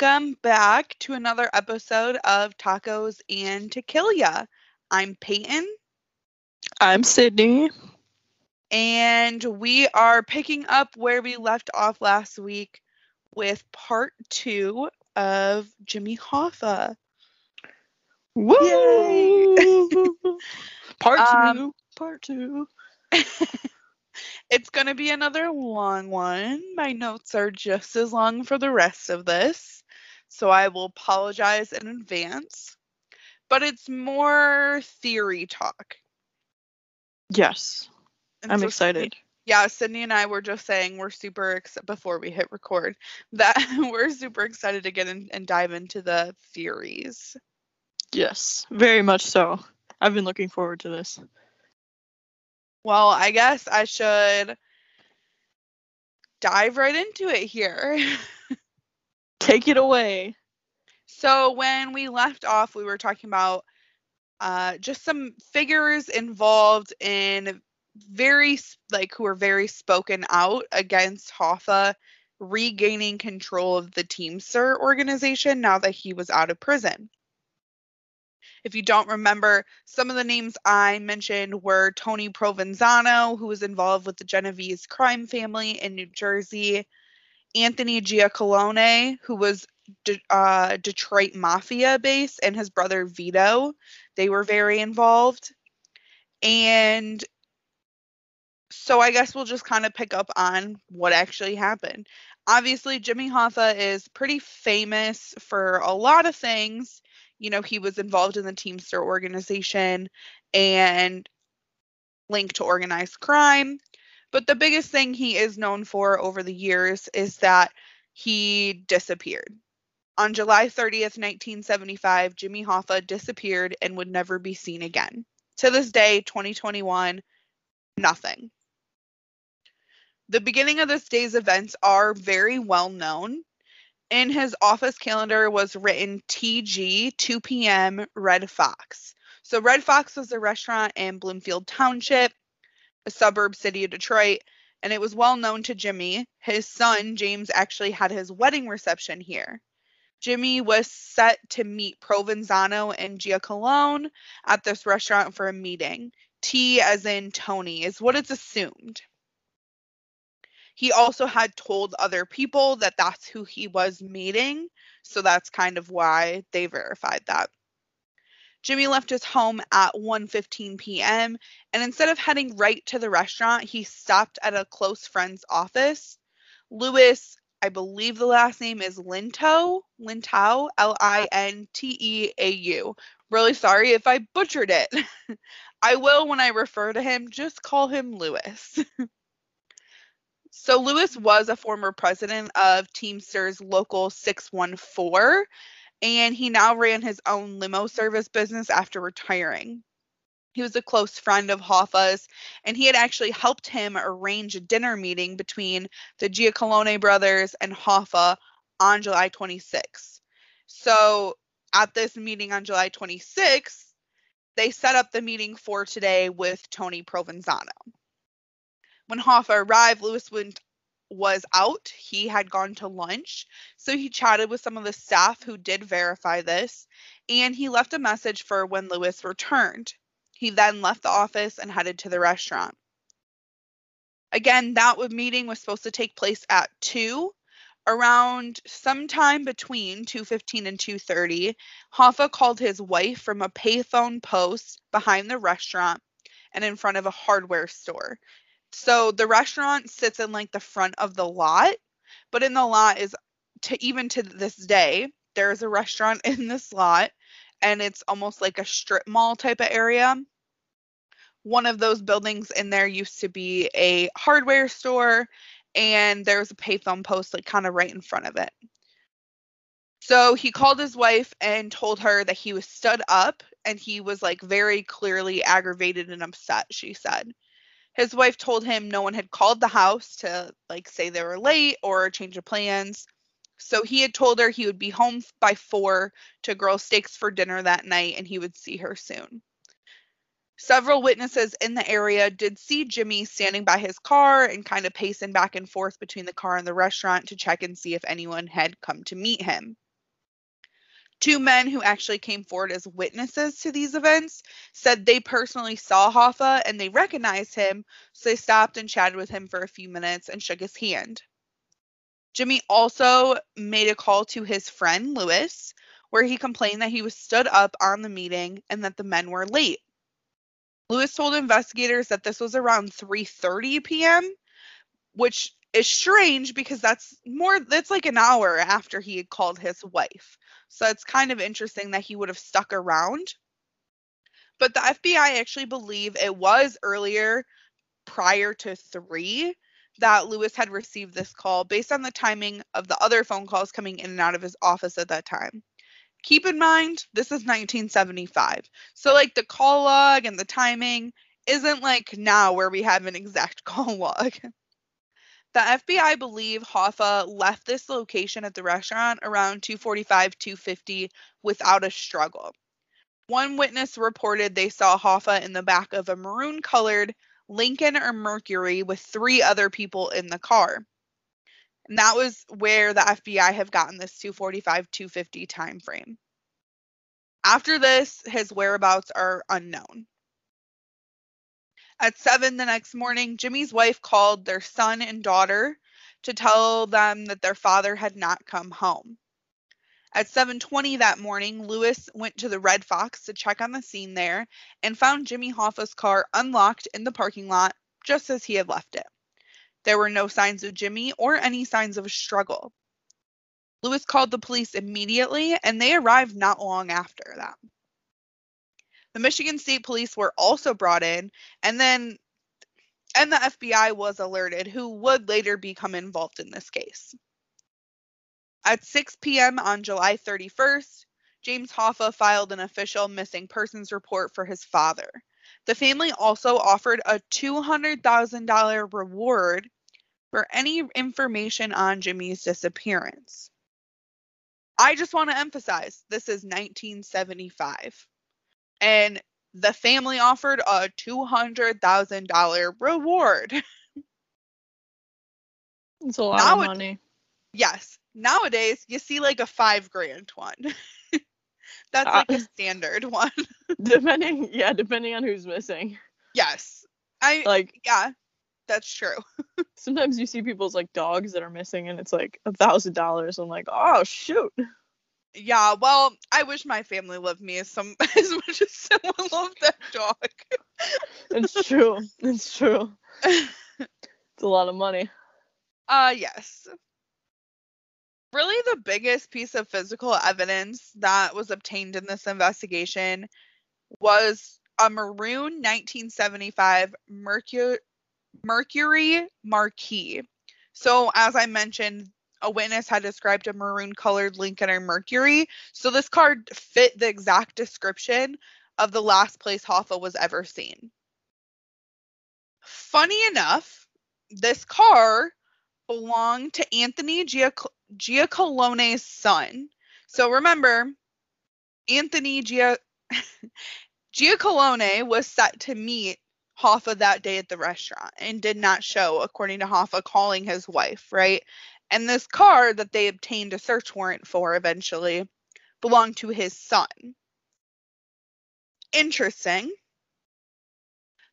Welcome back to another episode of Tacos and Tequila. I'm Peyton, I'm Sydney. and we are picking up where we left off last week with part two of Jimmy Hoffa. Woo! part Um, two. Part two. It's going to be another long one. My notes are just as long for the rest of this, so I will apologize in advance. But it's more theory talk. Yes, And I'm so excited. yeah, Sydney and I were just saying we're super ex- before we hit record that we're super excited to get in and dive into the theories. Yes, very much so. I've been looking forward to this. Well, I guess I should dive right into it here. Take it away. so when we left off, we were talking about uh, just some figures involved in very like who are very spoken out against Hoffa regaining control of the Teamster organization now that he was out of prison. If you don't remember, some of the names I mentioned were Tony Provenzano, who was involved with the Genovese crime family in New Jersey, Anthony Giacalone, who was De- uh, Detroit Mafia base, and his brother Vito. They were very involved. And so I guess we'll just kind of pick up on what actually happened. Obviously, Jimmy Hoffa is pretty famous for a lot of things. You know, he was involved in the Teamster organization and linked to organized crime. But the biggest thing he is known for over the years is that he disappeared. On July 30th, 1975, Jimmy Hoffa disappeared and would never be seen again. To this day, 2021, nothing. The beginning of this day's events are very well known. In his office calendar was written TG 2 p.m. Red Fox. So Red Fox was a restaurant in Bloomfield Township, a suburb city of Detroit, and it was well known to Jimmy. His son James actually had his wedding reception here. Jimmy was set to meet Provenzano and Giacalone at this restaurant for a meeting. T as in Tony is what it's assumed. He also had told other people that that's who he was meeting, so that's kind of why they verified that. Jimmy left his home at 1:15 p.m. and instead of heading right to the restaurant, he stopped at a close friend's office. Louis, I believe the last name is Linto, Lintau, L I N T E A U. Really sorry if I butchered it. I will when I refer to him, just call him Louis. So Louis was a former president of Teamsters Local 614, and he now ran his own limo service business after retiring. He was a close friend of Hoffa's, and he had actually helped him arrange a dinner meeting between the Giacalone brothers and Hoffa on July 26. So at this meeting on July 26, they set up the meeting for today with Tony Provenzano. When Hoffa arrived, Louis went, was out. He had gone to lunch. So he chatted with some of the staff who did verify this, and he left a message for when Louis returned. He then left the office and headed to the restaurant. Again, that meeting was supposed to take place at 2. Around sometime between 2:15 and 2:30, Hoffa called his wife from a payphone post behind the restaurant and in front of a hardware store. So the restaurant sits in like the front of the lot, but in the lot is to even to this day, there's a restaurant in this lot and it's almost like a strip mall type of area. One of those buildings in there used to be a hardware store and there was a payphone post like kind of right in front of it. So he called his wife and told her that he was stood up and he was like very clearly aggravated and upset, she said. His wife told him no one had called the house to like say they were late or change of plans. So he had told her he would be home by 4 to grill steaks for dinner that night and he would see her soon. Several witnesses in the area did see Jimmy standing by his car and kind of pacing back and forth between the car and the restaurant to check and see if anyone had come to meet him. Two men who actually came forward as witnesses to these events said they personally saw Hoffa and they recognized him, so they stopped and chatted with him for a few minutes and shook his hand. Jimmy also made a call to his friend Louis, where he complained that he was stood up on the meeting and that the men were late. Louis told investigators that this was around 3:30 p.m., which is strange because that's more that's like an hour after he had called his wife. So it's kind of interesting that he would have stuck around. But the FBI actually believe it was earlier prior to 3 that Louis had received this call based on the timing of the other phone calls coming in and out of his office at that time. Keep in mind, this is 1975. So, like, the call log and the timing isn't like now where we have an exact call log. The FBI believe Hoffa left this location at the restaurant around 245 250 without a struggle. One witness reported they saw Hoffa in the back of a maroon colored Lincoln or Mercury with three other people in the car. And that was where the FBI have gotten this 245 250 time frame. After this, his whereabouts are unknown. At 7 the next morning, Jimmy's wife called their son and daughter to tell them that their father had not come home. At 7:20 that morning, Louis went to the Red Fox to check on the scene there and found Jimmy Hoffa's car unlocked in the parking lot just as he had left it. There were no signs of Jimmy or any signs of a struggle. Louis called the police immediately and they arrived not long after that. The Michigan State Police were also brought in, and then and the FBI was alerted, who would later become involved in this case. At 6 p.m. on July 31st, James Hoffa filed an official missing persons report for his father. The family also offered a $200,000 reward for any information on Jimmy's disappearance. I just want to emphasize this is 1975 and the family offered a $200,000 reward. It's a lot Now of money. yes. Nowadays, you see like a five grand one. That's Uh, like a standard one. Depending, yeah, depending on who's missing. yes. I, Like yeah, that's true. sometimes you see people's like dogs that are missing, and it's like a thousand dollars. I'm like, oh shoot. Yeah, well, I wish my family loved me as some as much as someone loved that dog. It's true. It's true. It's a lot of money. Uh yes. Really the biggest piece of physical evidence that was obtained in this investigation was a maroon 1975 Mercury Mercury Marquis. So as I mentioned, a witness had described a maroon colored Lincoln or Mercury. So this car fit the exact description of the last place Hoffa was ever seen. Funny enough, this car belonged to Anthony Giac- Giacalone's son. So remember, Anthony Gia- Giacalone was set to meet Hoffa that day at the restaurant and did not show, according to Hoffa calling his wife, right? And this car that they obtained a search warrant for eventually belonged to his son. Interesting.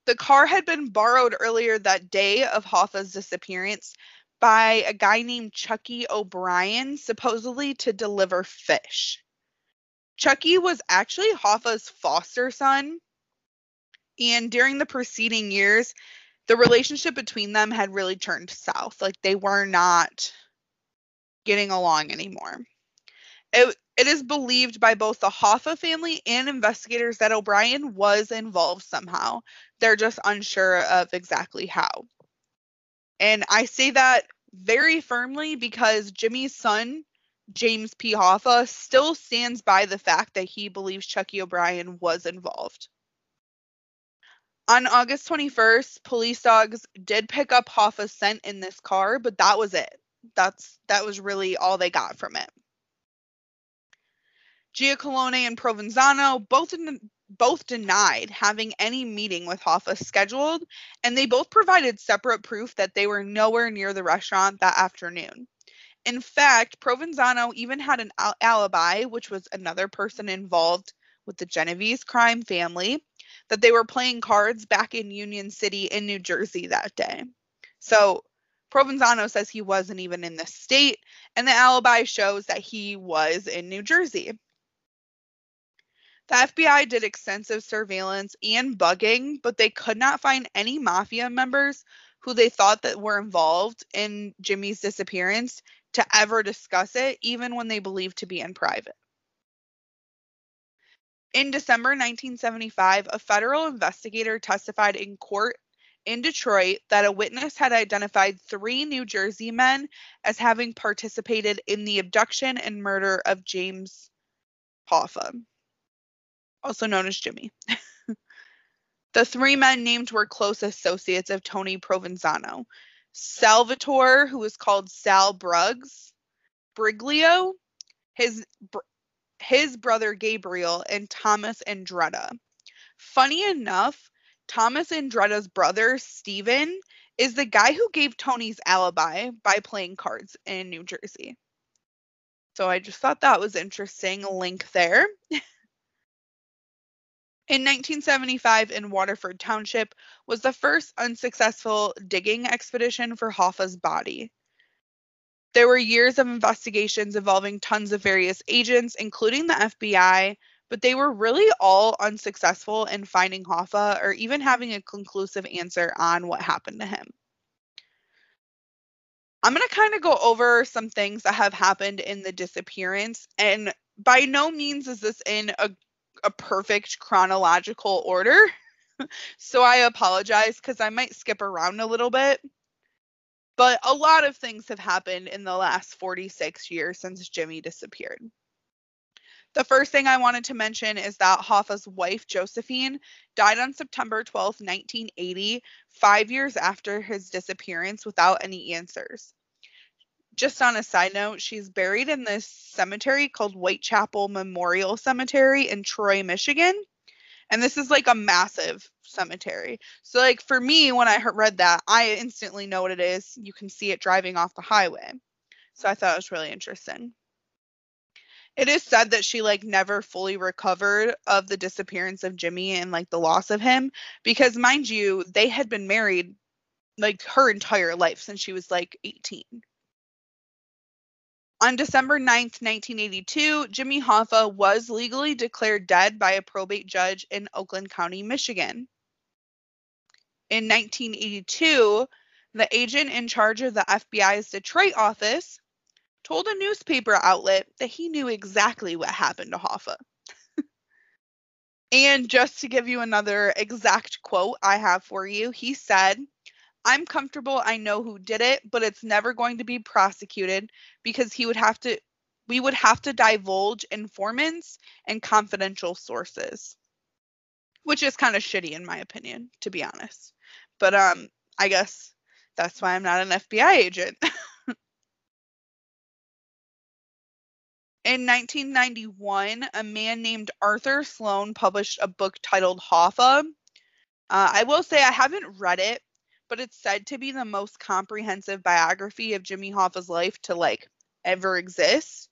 The car had been borrowed earlier that day of Hoffa's disappearance by a guy named Chucky O'Brien, supposedly to deliver fish. Chucky was actually Hoffa's foster son, and during the preceding years, the relationship between them had really turned south. Like they were not getting along anymore. It, it is believed by both the Hoffa family and investigators that O'Brien was involved somehow. They're just unsure of exactly how. And I say that very firmly because Jimmy's son, James P. Hoffa, still stands by the fact that he believes Chucky O'Brien was involved. On August 21st, police dogs did pick up Hoffa's scent in this car, but that was it. That's that was really all they got from it. Giacalone and Provenzano both both denied having any meeting with Hoffa scheduled, and they both provided separate proof that they were nowhere near the restaurant that afternoon. In fact, Provenzano even had an al- alibi, which was another person involved with the Genovese crime family, that they were playing cards back in Union City in New Jersey that day. So Provenzano says he wasn't even in the state, and the alibi shows that he was in New Jersey. The FBI did extensive surveillance and bugging, but they could not find any mafia members who they thought that were involved in Jimmy's disappearance to ever discuss it, even when they believed to be in private. In December 1975, a federal investigator testified in court in Detroit that a witness had identified three New Jersey men as having participated in the abduction and murder of James Hoffa, also known as Jimmy. the three men named were close associates of Tony Provenzano. Salvatore, who was called Sal Bruggs, Briglio, his his brother Gabriel, and Thomas Andretta. Funny enough, Thomas Andretta's brother, Stephen, is the guy who gave Tony's alibi by playing cards in New Jersey. So I just thought that was interesting. Link there. In 1975, in Waterford Township, was the first unsuccessful digging expedition for Hoffa's body. There were years of investigations involving tons of various agents, including the FBI, but they were really all unsuccessful in finding Hoffa or even having a conclusive answer on what happened to him. I'm going to kind of go over some things that have happened in the disappearance, and by no means is this in a, a perfect chronological order. so I apologize because I might skip around a little bit. But a lot of things have happened in the last 46 years since Jimmy disappeared. The first thing I wanted to mention is that Hoffa's wife, Josephine, died on September 12, 1980, five years after his disappearance without any answers. Just on a side note, she's buried in this cemetery called Whitechapel Memorial Cemetery in Troy, Michigan. And this is like a massive cemetery. So, like, for me, when I read that, I instantly know what it is. You can see it driving off the highway. So, I thought it was really interesting. It is said that she like never fully recovered of the disappearance of Jimmy and like the loss of him because mind you, they had been married like her entire life since she was like 18. On December 9th, 1982, Jimmy Hoffa was legally declared dead by a probate judge in Oakland County, Michigan. In 1982, the agent in charge of the FBI's Detroit office told a newspaper outlet that he knew exactly what happened to Hoffa. and just to give you another exact quote I have for you, he said, I'm comfortable I know who did it, but it's never going to be prosecuted because he would have to we would have to divulge informants and confidential sources. Which is kind of shitty in my opinion, to be honest. But um I guess that's why I'm not an FBI agent. In 1991, a man named Arthur Sloane published a book titled Hoffa. Uh, I will say I haven't read it, but it's said to be the most comprehensive biography of Jimmy Hoffa's life to like ever exist.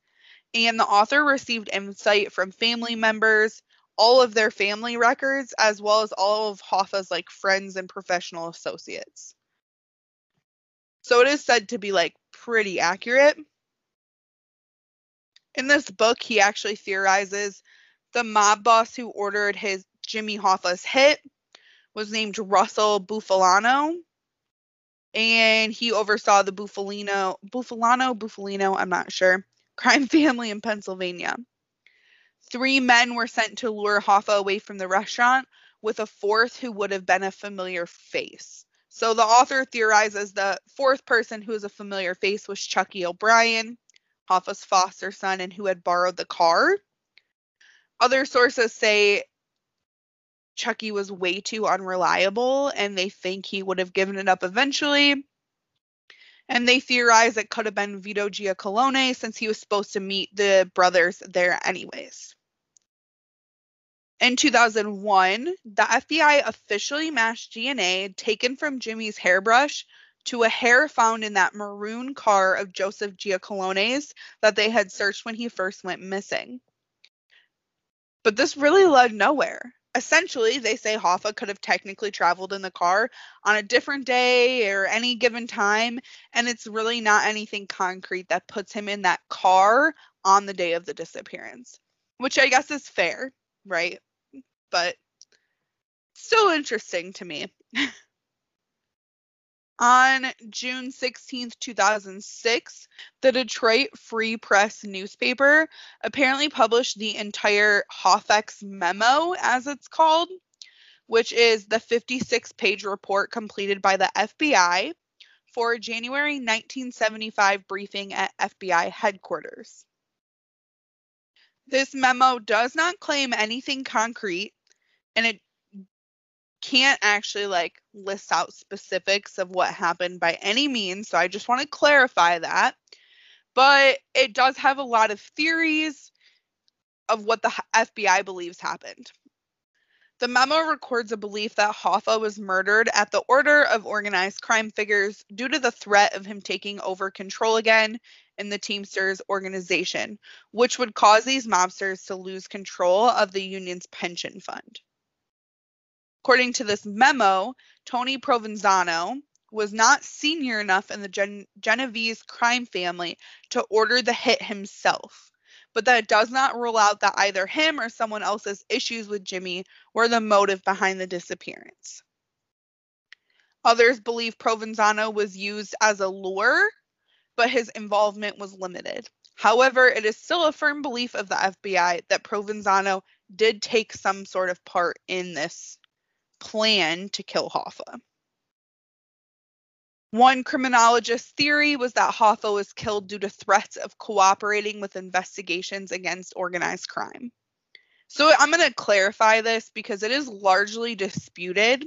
And the author received insight from family members, all of their family records, as well as all of Hoffa's like friends and professional associates. So it is said to be like pretty accurate. In this book, he actually theorizes the mob boss who ordered his Jimmy Hoffa's hit was named Russell Bufalino. And he oversaw the Bufalino, Bufalino, Bufalino, I'm not sure, crime family in Pennsylvania. Three men were sent to lure Hoffa away from the restaurant, with a fourth who would have been a familiar face. So the author theorizes the fourth person who is a familiar face was Chucky O'Brien. Hoffa's foster son and who had borrowed the car. Other sources say Chucky was way too unreliable and they think he would have given it up eventually. And they theorize it could have been Vito Giacalone since he was supposed to meet the brothers there anyways. In 2001, the FBI officially matched DNA taken from Jimmy's hairbrush to a hair found in that maroon car of Joseph Giacalone's that they had searched when he first went missing. But this really led nowhere. Essentially, they say Hoffa could have technically traveled in the car on a different day or any given time, and it's really not anything concrete that puts him in that car on the day of the disappearance, which I guess is fair, right? But still interesting to me. On June 16, 2006, the Detroit Free Press newspaper apparently published the entire Hoffex memo, as it's called, which is the 56 page report completed by the FBI for a January 1975 briefing at FBI headquarters. This memo does not claim anything concrete and it can't actually like list out specifics of what happened by any means. So I just want to clarify that. But it does have a lot of theories of what the FBI believes happened. The memo records a belief that Hoffa was murdered at the order of organized crime figures due to the threat of him taking over control again in the Teamsters organization, which would cause these mobsters to lose control of the union's pension fund. According to this memo, Tony Provenzano was not senior enough in the Gen- Genovese crime family to order the hit himself, but that does not rule out that either him or someone else's issues with Jimmy were the motive behind the disappearance. Others believe Provenzano was used as a lure, but his involvement was limited. However, it is still a firm belief of the FBI that Provenzano did take some sort of part in this plan to kill Hoffa. One criminologist's theory was that Hoffa was killed due to threats of cooperating with investigations against organized crime. So I'm going to clarify this because it is largely disputed.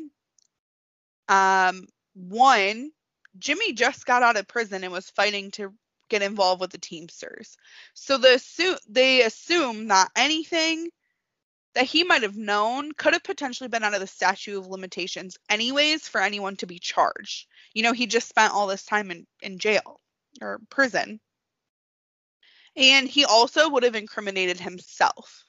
Um, one, Jimmy just got out of prison and was fighting to get involved with the Teamsters. So the assume, they assume that anything that he might have known could have potentially been out of the statute of limitations anyways for anyone to be charged. You know, he just spent all this time in, in jail or prison. And he also would have incriminated himself.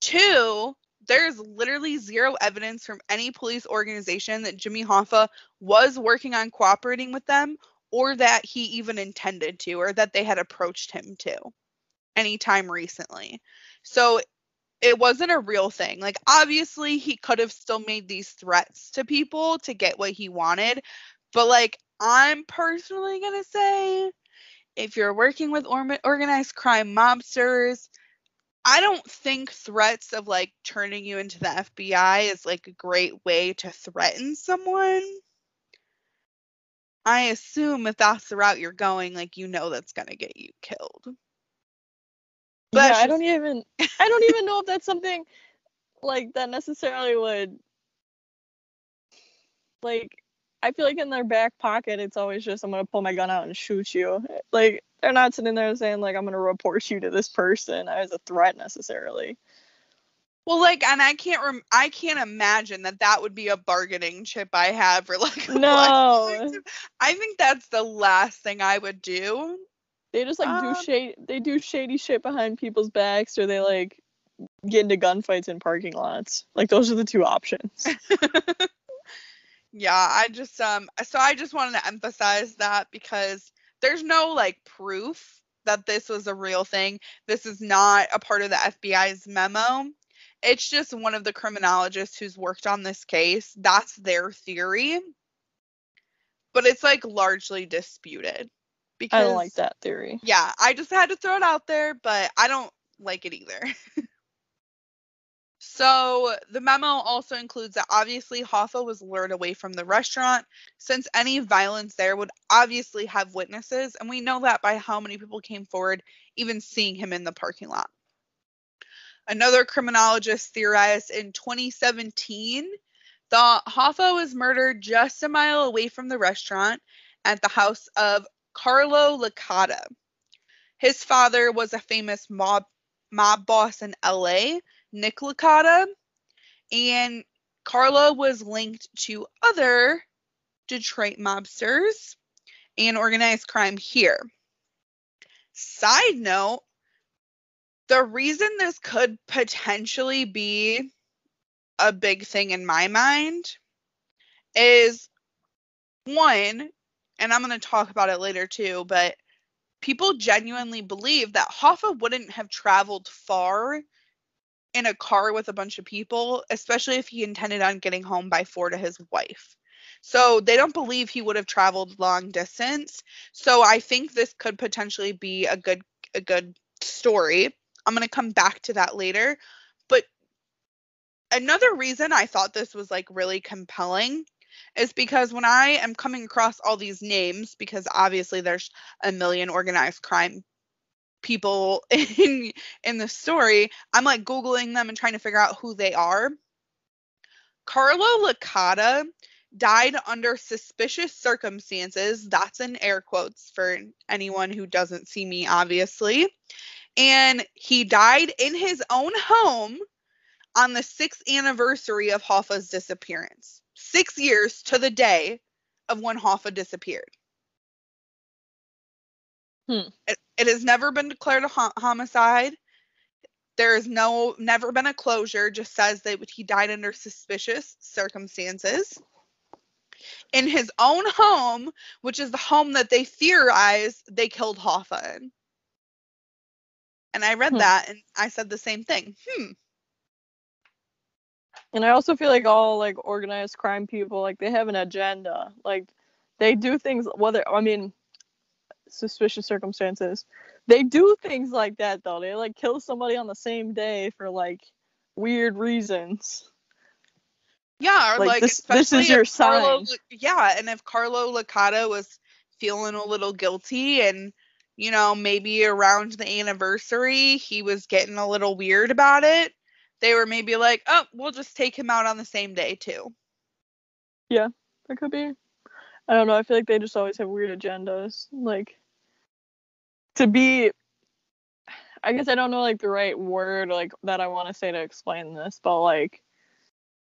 Two, there's literally zero evidence from any police organization that Jimmy Hoffa was working on cooperating with them or that he even intended to or that they had approached him to anytime recently. So it wasn't a real thing. Like obviously he could have still made these threats to people to get what he wanted, but like I'm personally going to say if you're working with or- organized crime mobsters, I don't think threats of like turning you into the FBI is like a great way to threaten someone. I assume if that's the route you're going, like you know that's gonna get you killed. But yeah, I don't even I don't even know if that's something like that necessarily would like I feel like in their back pocket it's always just I'm gonna pull my gun out and shoot you. Like they're not sitting there saying like I'm gonna report you to this person as a threat necessarily. Well, like, and I can't rem- I can't imagine that that would be a bargaining chip I have for like. No. I think that's the last thing I would do. They just like um, do shady they do shady shit behind people's backs or they like get into gunfights in parking lots. Like those are the two options. yeah, I just um so I just wanted to emphasize that because there's no like proof that this was a real thing. This is not a part of the FBI's memo. It's just one of the criminologists who's worked on this case. That's their theory. But it's like largely disputed because I don't like that theory. Yeah, I just had to throw it out there, but I don't like it either. so the memo also includes that obviously Hoffa was lured away from the restaurant since any violence there would obviously have witnesses, and we know that by how many people came forward even seeing him in the parking lot. Another criminologist theorized in 2017 thought Hoffa was murdered just a mile away from the restaurant at the house of Carlo Licata. His father was a famous mob mob boss in LA Nick Licata, and Carlo was linked to other Detroit mobsters and organized crime here. Side note, the reason this could potentially be a big thing in my mind is one, and I'm going to talk about it later too, but people genuinely believe that Hoffa wouldn't have traveled far in a car with a bunch of people, especially if he intended on getting home by four to his wife. So they don't believe he would have traveled long distance. So I think this could potentially be a good a good story. I'm going to come back to that later. But another reason I thought this was like really compelling is because when I am coming across all these names, because obviously there's a million organized crime people in in the story, I'm like googling them and trying to figure out who they are. Carlo Licata died under suspicious circumstances. That's in air quotes for anyone who doesn't see me, obviously. And he died in his own home on the sixth anniversary of Hoffa's disappearance. Six years to the day of when Hoffa disappeared. Hmm. It, it has never been declared a ho- homicide. There is no never been a closure. Just says that he died under suspicious circumstances in his own home, which is the home that they theorize they killed Hoffa in. And I read Hmm. that and I said the same thing. Hmm. And I also feel like all like organized crime people, like they have an agenda. Like they do things whether I mean suspicious circumstances. They do things like that though. They like kill somebody on the same day for like weird reasons. Yeah, or Like, like, this- this is especially your Carlo, sign. yeah, and if Carlo Licata was feeling a little guilty and you know, maybe around the anniversary he was getting a little weird about it, they were maybe like, "Oh, we'll just take him out on the same day too." Yeah, that could be. I don't know. I feel like they just always have weird agendas. Like to be I guess I don't know like the right word like that I want to say to explain this, but like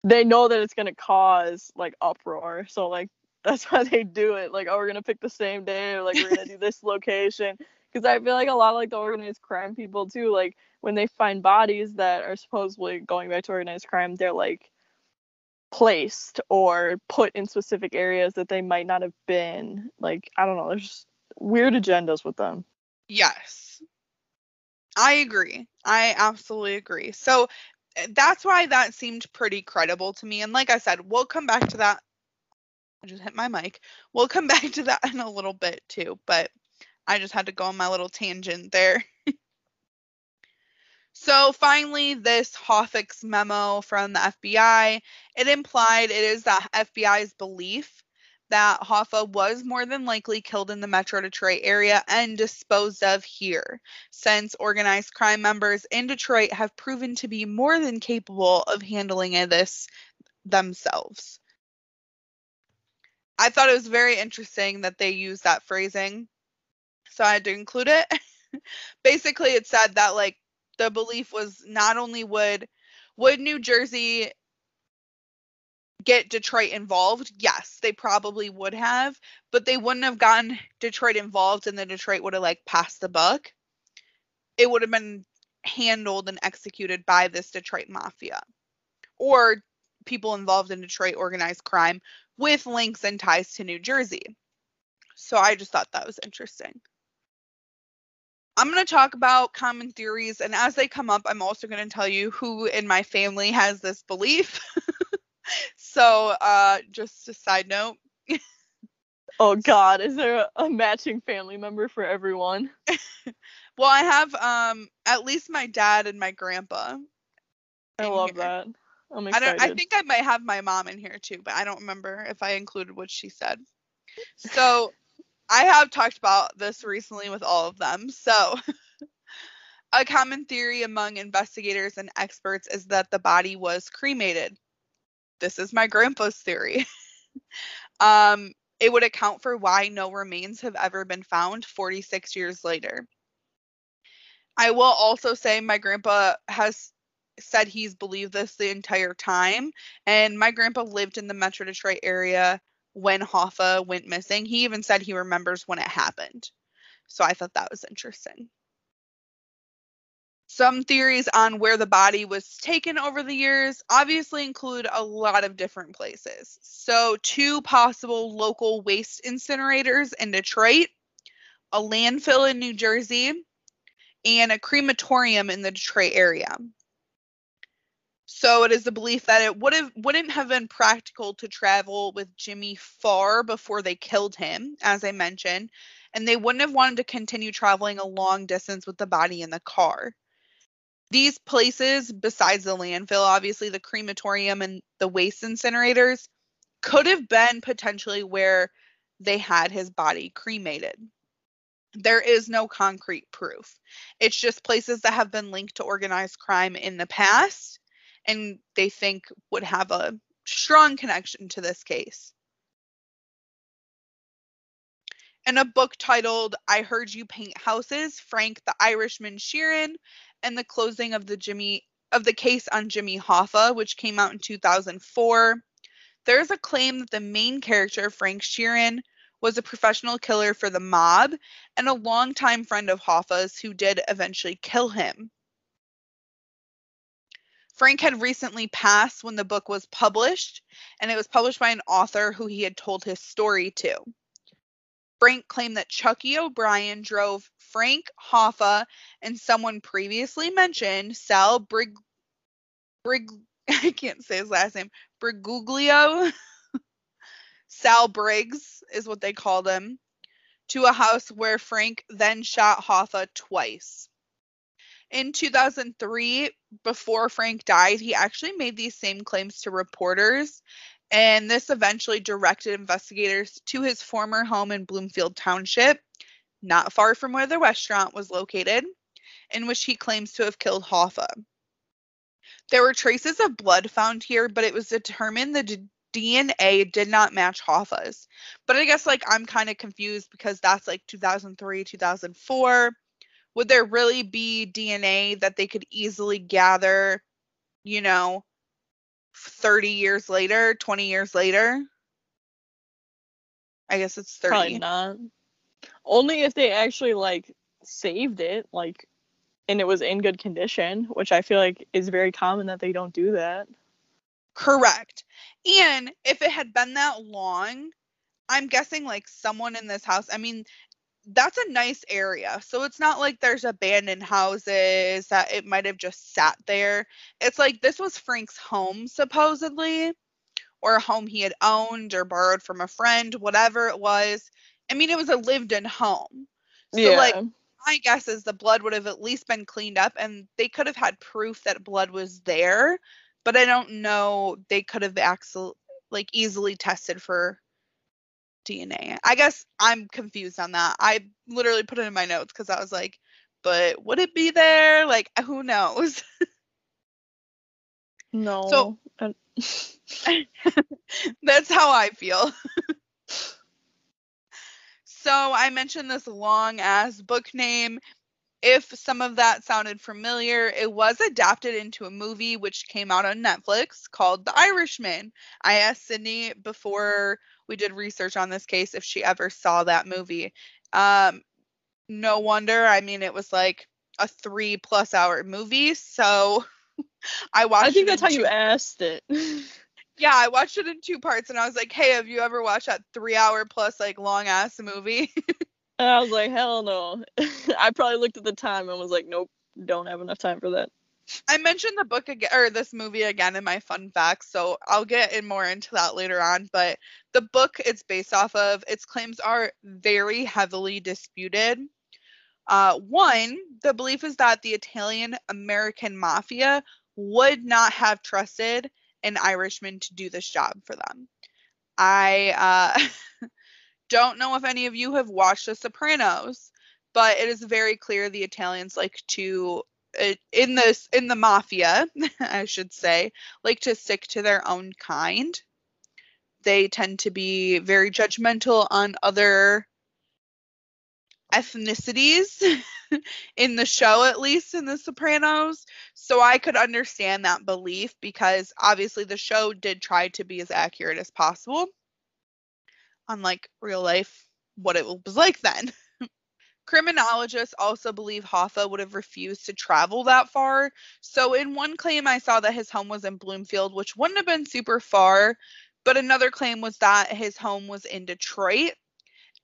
they know that it's gonna cause like uproar. So like that's why they do it. Like, oh, we're gonna pick the same day, or like we're gonna do this location. Because I feel like a lot of like the organized crime people too, like when they find bodies that are supposedly going back to organized crime, they're like placed or put in specific areas that they might not have been. Like, I don't know, there's weird agendas with them. Yes. I agree. I absolutely agree. So uh, that's why that seemed pretty credible to me. And like I said, we'll come back to that. I just hit my mic. We'll come back to that in a little bit too, but I just had to go on my little tangent there. so finally, this Hoffex memo from the FBI, it implied it is the FBI's belief that Hoffa was more than likely killed in the Metro Detroit area and disposed of here, since organized crime members in Detroit have proven to be more than capable of handling this themselves. I thought it was very interesting that they used that phrasing, so I had to include it. Basically, it said that like the belief was not only would would New Jersey get Detroit involved? Yes, they probably would have, but they wouldn't have gotten Detroit involved and then Detroit would have like passed the buck. It would have been handled and executed by this Detroit mafia or people involved in Detroit organized crime with links and ties to New Jersey. So I just thought that was interesting. I'm going to talk about common theories, and as they come up, I'm also going to tell you who in my family has this belief. so, uh, just a side note. Oh God, is there a, matching family member for everyone? Well, I have um at least my dad and my grandpa. I love here. that. I'm I excited. don't. I think I might have my mom in here too, but I don't remember if I included what she said. So, I have talked about this recently with all of them. So, a common theory among investigators and experts is that the body was cremated. This is my grandpa's theory. um, it would account for why no remains have ever been found 46 years later. I will also say my grandpa has said he's believed this the entire time. And my grandpa lived in the Metro Detroit area when Hoffa went missing. He even said he remembers when it happened. So I thought that was interesting. Some theories on where the body was taken over the years obviously include a lot of different places. So, two possible local waste incinerators in Detroit, a landfill in New Jersey, and a crematorium in the Detroit area. So it is the belief that it would have wouldn't have been practical to travel with Jimmy far before they killed him, as I mentioned, and they wouldn't have wanted to continue traveling a long distance with the body in the car. These places, besides the landfill, obviously the crematorium and the waste incinerators, could have been potentially where they had his body cremated. There is no concrete proof. It's just places that have been linked to organized crime in the past and they think would have a strong connection to this case. In a book titled I Heard You Paint Houses, Frank the Irishman Sheeran and the closing of the Jimmy of the case on Jimmy Hoffa, which came out in 2004. There's a claim that the main character, Frank Sheeran, was a professional killer for the mob and a longtime friend of Hoffa's who did eventually kill him. Frank had recently passed when the book was published, and it was published by an author who he had told his story to. Frank claimed that Chucky O'Brien drove Frank Hoffa and someone previously mentioned, Sal Brig, Brig I can't say his last name, Briguglio. Sal Briggs is what they called him, to a house where Frank then shot Hoffa twice in 2003, before Frank died, he actually made these same claims to reporters. And this eventually directed investigators to his former home in Bloomfield Township, not far from where the restaurant was located, in which he claims to have killed Hoffa. There were traces of blood found here, but it was determined the DNA did not match Hoffa's. But I guess like I'm kind of confused because that's like 2003, 2004 would there really be DNA that they could easily gather, you know, 30 years later, 20 years later? I guess it's 30. Probably not. Only if they actually like saved it, like and it was in good condition, which I feel like is very common that they don't do that. Correct. And if it had been that long, I'm guessing like someone in this house, I mean, that's a nice area. So it's not like there's abandoned houses that it might have just sat there. It's like this was Frank's home, supposedly, or a home he had owned or borrowed from a friend, whatever it was. I mean, it was a lived in home. So, yeah. like, my guess is the blood would have at least been cleaned up and they could have had proof that blood was there. But I don't know, they could have actually, like, easily tested for DNA. I guess I'm confused on that. I literally put it in my notes because I was like, but would it be there? Like, uh, who knows? No. So uh, that's how I feel. so I mentioned this long ass book name. If some of that sounded familiar, it was adapted into a movie which came out on Netflix called The Irishman. I asked Sydney before we did research on this case if she ever saw that movie. Um, no wonder. I mean, it was like a three plus hour movie. So I watched. I think that's how two- you asked it. yeah, I watched it in two parts, and I was like, "Hey, have you ever watched that three hour plus like long ass movie?" and I was like, "Hell no!" I probably looked at the time and was like, "Nope, don't have enough time for that." I mentioned the book again or this movie again in my fun facts, so I'll get in more into that later on. But the book it's based off of, its claims are very heavily disputed. Uh, one, the belief is that the Italian American mafia would not have trusted an Irishman to do this job for them. I uh, don't know if any of you have watched The Sopranos, but it is very clear the Italians like to Uh, in this in the mafia, I should say, like to stick to their own kind. They tend to be very judgmental on other ethnicities in the show, at least in The Sopranos. So I could understand that belief because obviously the show did try to be as accurate as possible. Unlike real life, what it was like then. Criminologists also believe Hoffa would have refused to travel that far. So, in one claim, I saw that his home was in Bloomfield, which wouldn't have been super far. But another claim was that his home was in Detroit.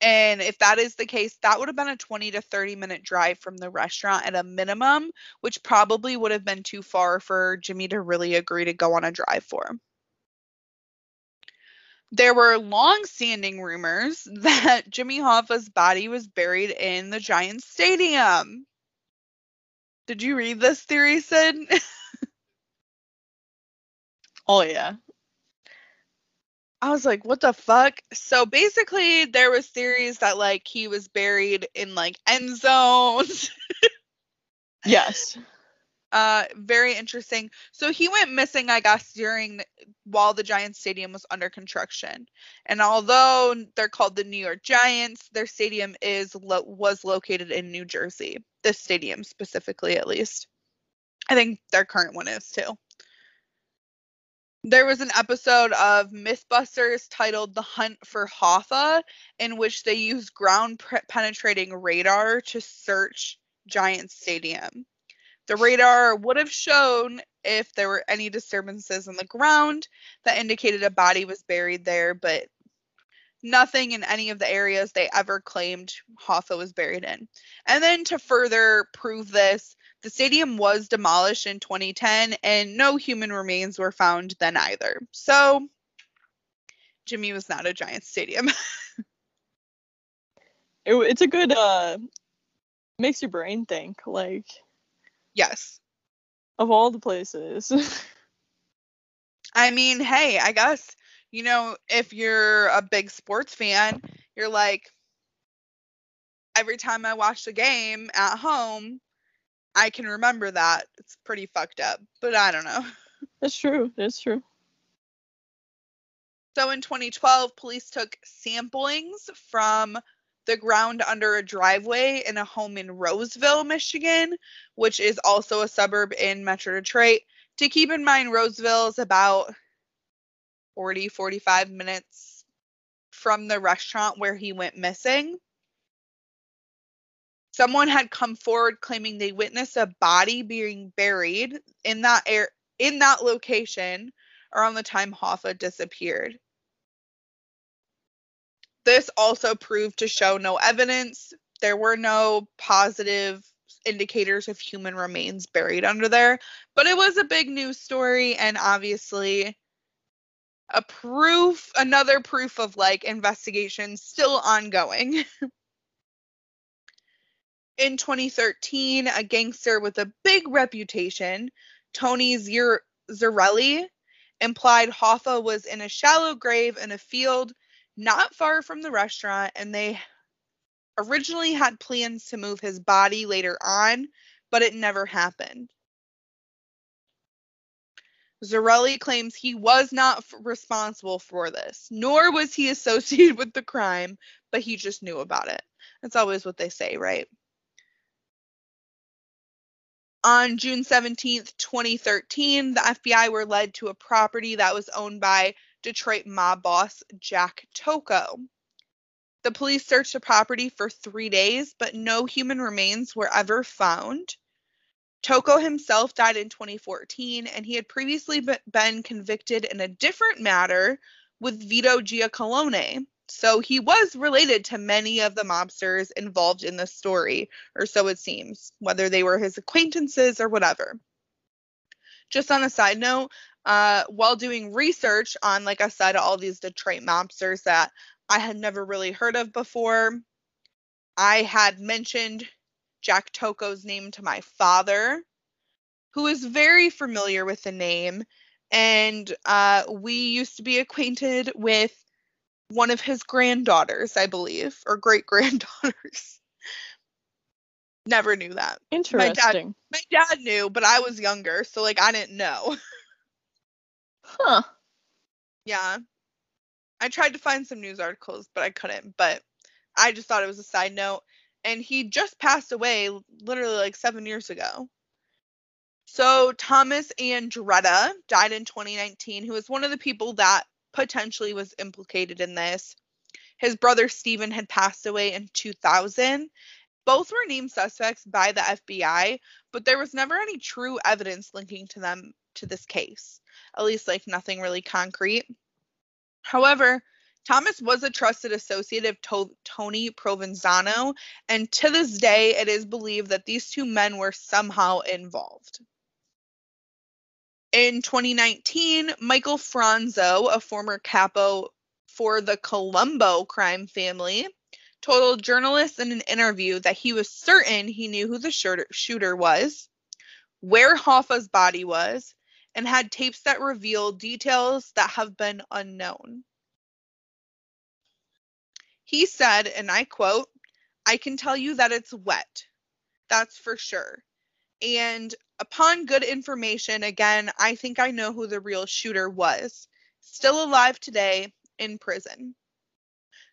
And if that is the case, that would have been a 20 to 30 minute drive from the restaurant at a minimum, which probably would have been too far for Jimmy to really agree to go on a drive for. There were long-standing rumors that Jimmy Hoffa's body was buried in the Giants Stadium. Did you read this theory, Sid? Oh yeah. I was like, what the fuck? So basically there was theories that like he was buried in like end zones. Yes. Uh very interesting. So he went missing I guess during while the Giants stadium was under construction. And although they're called the New York Giants, their stadium is lo- was located in New Jersey. This stadium specifically at least. I think their current one is too. There was an episode of Mythbusters titled The Hunt for Hoffa, in which they used ground pre- penetrating radar to search Giant Stadium. The radar would have shown if there were any disturbances in the ground that indicated a body was buried there, but nothing in any of the areas they ever claimed Hoffa was buried in. And then to further prove this, the stadium was demolished in 2010 and no human remains were found then either. So Jimmy was not a giant stadium. It, it's a good uh makes your brain think like yes. of all the places. I mean, hey, I guess, you know, if you're a big sports fan, you're like, every time I watch a game at home, I can remember that. It's pretty fucked up, but I don't know. That's true. That's true. So in 2012, police took samplings from the ground under a driveway in a home in Roseville, Michigan, which is also a suburb in Metro Detroit. To keep in mind, Roseville is about 40, 45 minutes from the restaurant where he went missing. Someone had come forward claiming they witnessed a body being buried in that air in that location around the time Hoffa disappeared. This also proved to show no evidence. There were no positive indicators of human remains buried under there, but it was a big news story and obviously a proof, another proof of like investigation still ongoing. In 2013, a gangster with a big reputation, Tony Zir- Zerilli, implied Hoffa was in a shallow grave in a field not far from the restaurant, and they originally had plans to move his body later on, but it never happened. Zerilli claims he was not f- responsible for this, nor was he associated with the crime, but he just knew about it. That's always what they say, right? On June 17th, 2013, the FBI were led to a property that was owned by Detroit mob boss Jack Tocco. The police searched the property for three days, but no human remains were ever found. Tocco himself died in 2014, and he had previously been convicted in a different matter with Vito Giacalone. So he was related to many of the mobsters involved in the story, or so it seems, whether they were his acquaintances or whatever. Just on a side note, uh, while doing research on, like I said, all these Detroit mobsters that I had never really heard of before, I had mentioned Jack Tocco's name to my father, who is very familiar with the name. And uh, we used to be acquainted with one of his granddaughters, I believe, or great granddaughters. Never knew that. Interesting. My dad knew, but I was younger, so like I didn't know. Huh. yeah. I tried to find some news articles, but I couldn't. But I just thought it was a side note. and he just passed away literally like seven years ago. So Thomas Andretta died in 2019, who was one of the people that potentially was implicated in this. His brother Stephen had passed away in 2000. Both were named suspects by the FBI, but there was never any true evidence linking to them to this case. At least like nothing really concrete. However, Thomas was a trusted associate of to- Tony Provenzano, and to this day, it is believed that these two men were somehow involved. In 2019, Michael Franzo, a former capo for the Colombo crime family, told journalists in an interview that he was certain he knew who the shooter, shooter was, where Hoffa's body was, and had tapes that revealed details that have been unknown. He said, and I quote, I can tell you that it's wet. That's for sure. And upon good information, again, I think I know who the real shooter was. Still alive today in prison.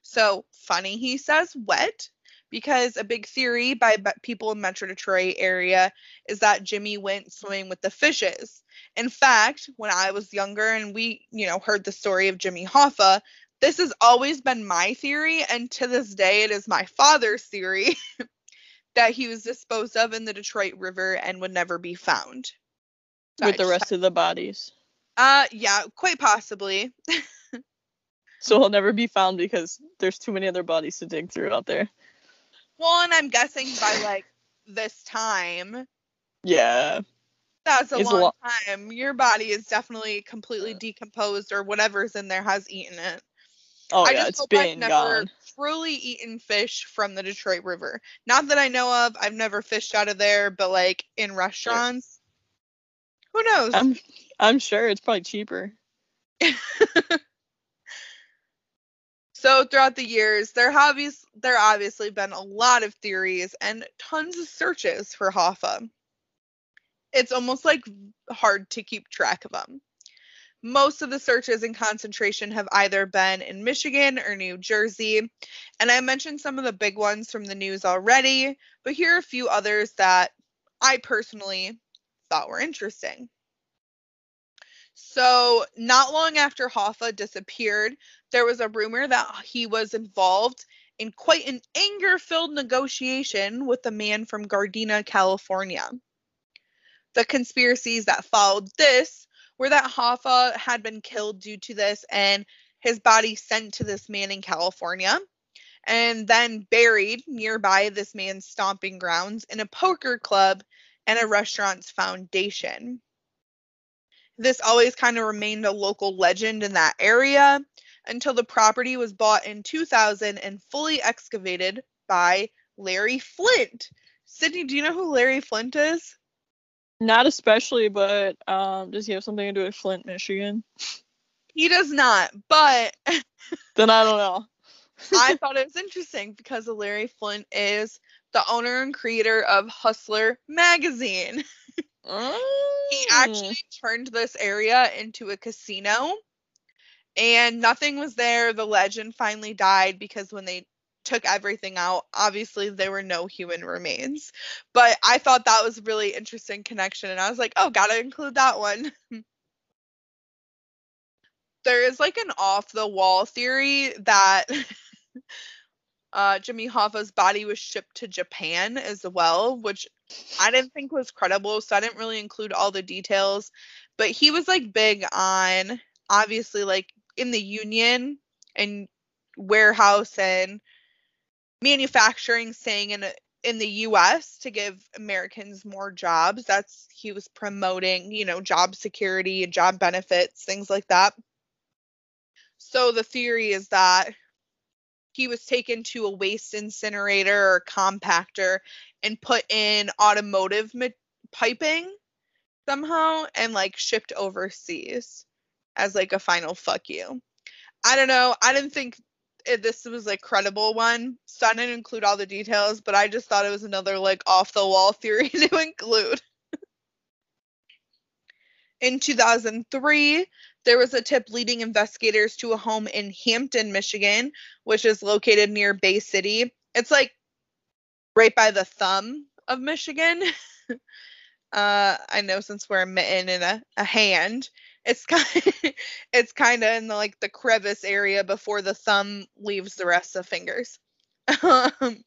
So funny he says wet because a big theory by people in Metro Detroit area is that Jimmy went swimming with the fishes. In fact, when I was younger and we, you know, heard the story of Jimmy Hoffa, this has always been my theory and to this day it is my father's theory that he was disposed of in the Detroit River and would never be found. So with the rest of the bodies. Uh yeah, quite possibly. so he'll never be found because there's too many other bodies to dig through out there. Well, and I'm guessing by like this time. Yeah. That's a long a time. Your body is definitely completely decomposed or whatever's in there has eaten it. Oh I yeah, it's been I've never gone. truly eaten fish from the Detroit River. Not that I know of. I've never fished out of there, but like in restaurants. Who knows? I'm I'm sure it's probably cheaper. so throughout the years, there have there obviously been a lot of theories and tons of searches for Hoffa. It's almost like hard to keep track of them. Most of the searches in concentration have either been in Michigan or New Jersey. And I mentioned some of the big ones from the news already, but here are a few others that I personally thought were interesting. So, not long after Hoffa disappeared, there was a rumor that he was involved in quite an anger filled negotiation with a man from Gardena, California. The conspiracies that followed this were that Hoffa had been killed due to this and his body sent to this man in California and then buried nearby this man's stomping grounds in a poker club and a restaurant's foundation. This always kind of remained a local legend in that area until the property was bought in 2000 and fully excavated by Larry Flynt. Sydney, do you know who Larry Flynt is? Not especially, but um, does he have something to do with Flint, Michigan? He does not, but then I don't know. I thought it was interesting because Larry Flynt is the owner and creator of Hustler magazine. He actually turned this area into a casino and nothing was there. The legend finally died because when they took everything out. Obviously, there were no human remains, but I thought that was a really interesting connection, and I was like, oh, gotta include that one. there is like an off the wall theory that uh, Jimmy Hoffa's body was shipped to Japan as well, which I didn't think was credible, so I didn't really include all the details. But he was like big on obviously like in the union and warehouse and manufacturing staying in in the US to give Americans more jobs. That's he was promoting, you know, job security and job benefits, things like that. So the theory is that he was taken to a waste incinerator or compactor and put in automotive ma- piping somehow and like shipped overseas as like a final fuck you. I don't know. I didn't think this was like credible one, so I didn't include all the details, but I just thought it was another like off the wall theory to include. In 2003, there was a tip leading investigators to a home in Hampton, Michigan, which is located near Bay City. It's like right by the thumb of Michigan. uh, I know since we're a mitten and a, a hand, it's kind it's kind of in the like the crevice area before the thumb leaves the rest of fingers. um,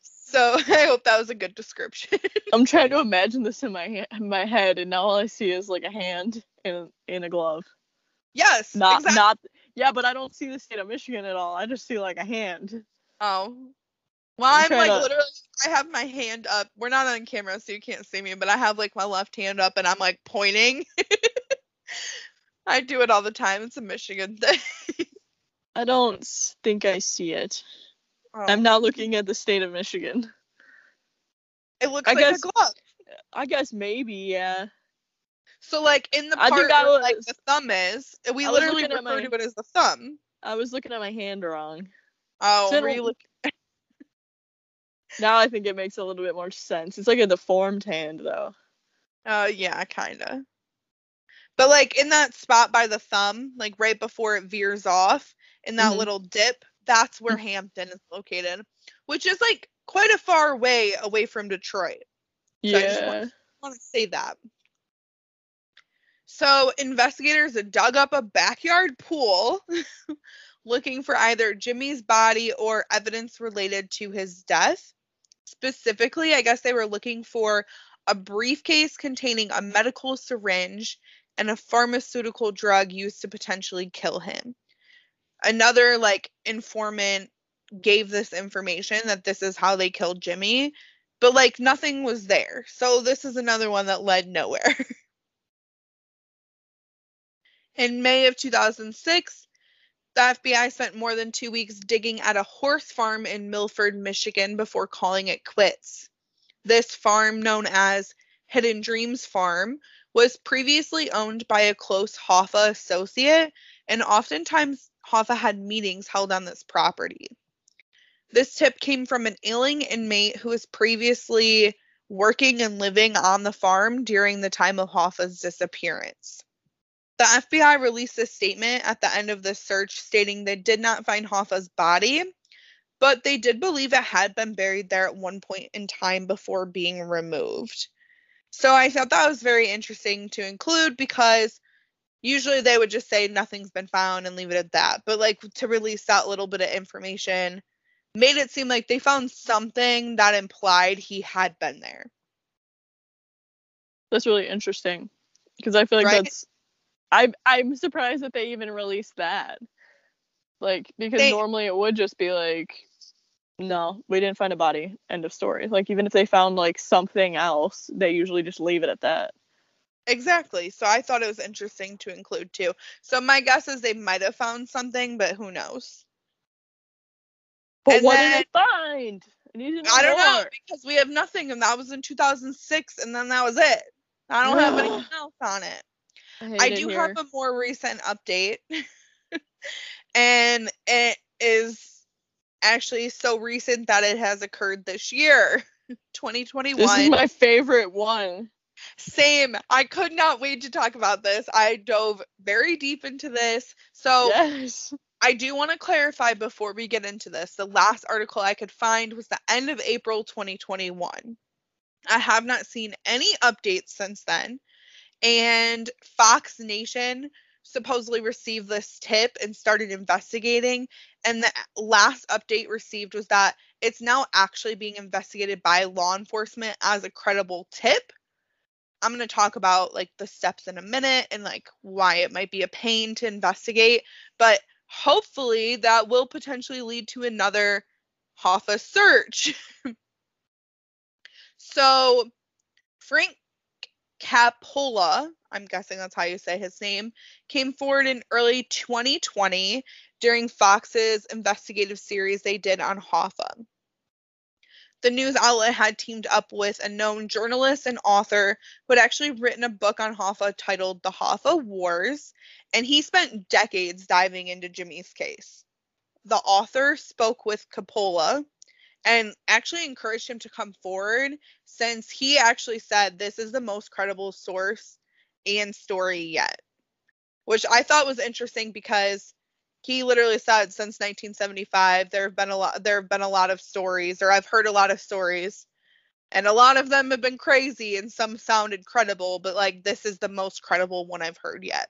so I hope that was a good description. I'm trying to imagine this in my ha- my head, and now all I see is like a hand in in a glove. Yes. Not exactly. not yeah, but I don't see the state of Michigan at all. I just see like a hand. Oh. Well, I'm I'm, like to- literally, I have my hand up. We're not on camera, so you can't see me, but I have like my left hand up and I'm like pointing. I do it all the time. It's a Michigan thing. I don't think I see it. Oh, I'm not looking at the state of Michigan. it looks I like guess- a glove. I guess maybe, yeah. So like in the I part think I where like the thumb is, we I literally refer my- to it as the thumb. I was looking at my hand wrong. Oh, So I look- Now I think it makes a little bit more sense. It's like a deformed hand though. Uh, yeah, kinda. But like in that spot by the thumb, like right before it veers off, in that Mhm. little dip, that's where Hampton is located, which is like quite a far way away from Detroit. So I just Yeah. want- want to say that. So investigators dug up a backyard pool looking for either Jimmy's body or evidence related to his death. Specifically, I guess they were looking for a briefcase containing a medical syringe and a pharmaceutical drug used to potentially kill him. Another like informant gave this information that this is how they killed Jimmy, but like nothing was there. So this is another one that led nowhere. In May of 2006, the FBI spent more than two weeks digging at a horse farm in Milford, Michigan before calling it quits. This farm, known as Hidden Dreams Farm, was previously owned by a close Hoffa associate, and oftentimes Hoffa had meetings held on this property. This tip came from an ailing inmate who was previously working and living on the farm during the time of Hoffa's disappearance. The FBI released a statement at the end of the search stating they did not find Hoffa's body, but they did believe it had been buried there at one point in time before being removed. So I thought that was very interesting to include because usually they would just say nothing's been found and leave it at that. But like to release that little bit of information made it seem like they found something that implied he had been there. That's really interesting. Because I feel like Right? that's I I'm surprised that they even released that. Like because They- normally it would just be like no, we didn't find a body. End of story. Like even if they found like something else, they usually just leave it at that. Exactly. So I thought it was interesting to include too. So my guess is they might have found something, but who knows? But And what then- did they find? I need to know I don't know because we have nothing, and that was in 2006, and then that was it. I don't have anything else on it. hate I do here. have a more recent update, and it is actually so recent that it has occurred this year, 2021. This is my favorite one. Same. I could not wait to talk about this. I dove very deep into this. So yes. I do want to clarify before we get into this. The last article I could find was the end of April 2021. I have not seen any updates since then. And Fox Nation supposedly received this tip and started investigating. And the last update received was that it's now actually being investigated by law enforcement as a credible tip. I'm going to talk about like the steps in a minute and like why it might be a pain to investigate, but hopefully that will potentially lead to another Hoffa search. so Frank Coppola, I'm guessing that's how you say his name, came forward in early 2020 during Fox's investigative series they did on Hoffa. The news outlet had teamed up with a known journalist and author who had actually written a book on Hoffa titled The Hoffa Wars, and he spent decades diving into Jimmy's case. The author spoke with Coppola and actually encouraged him to come forward since he actually said this is the most credible source and story yet. Which I thought was interesting because he literally said since 1975 there have been a lot there have been a lot of stories or I've heard a lot of stories and a lot of them have been crazy and some sounded credible but like this is the most credible one I've heard yet.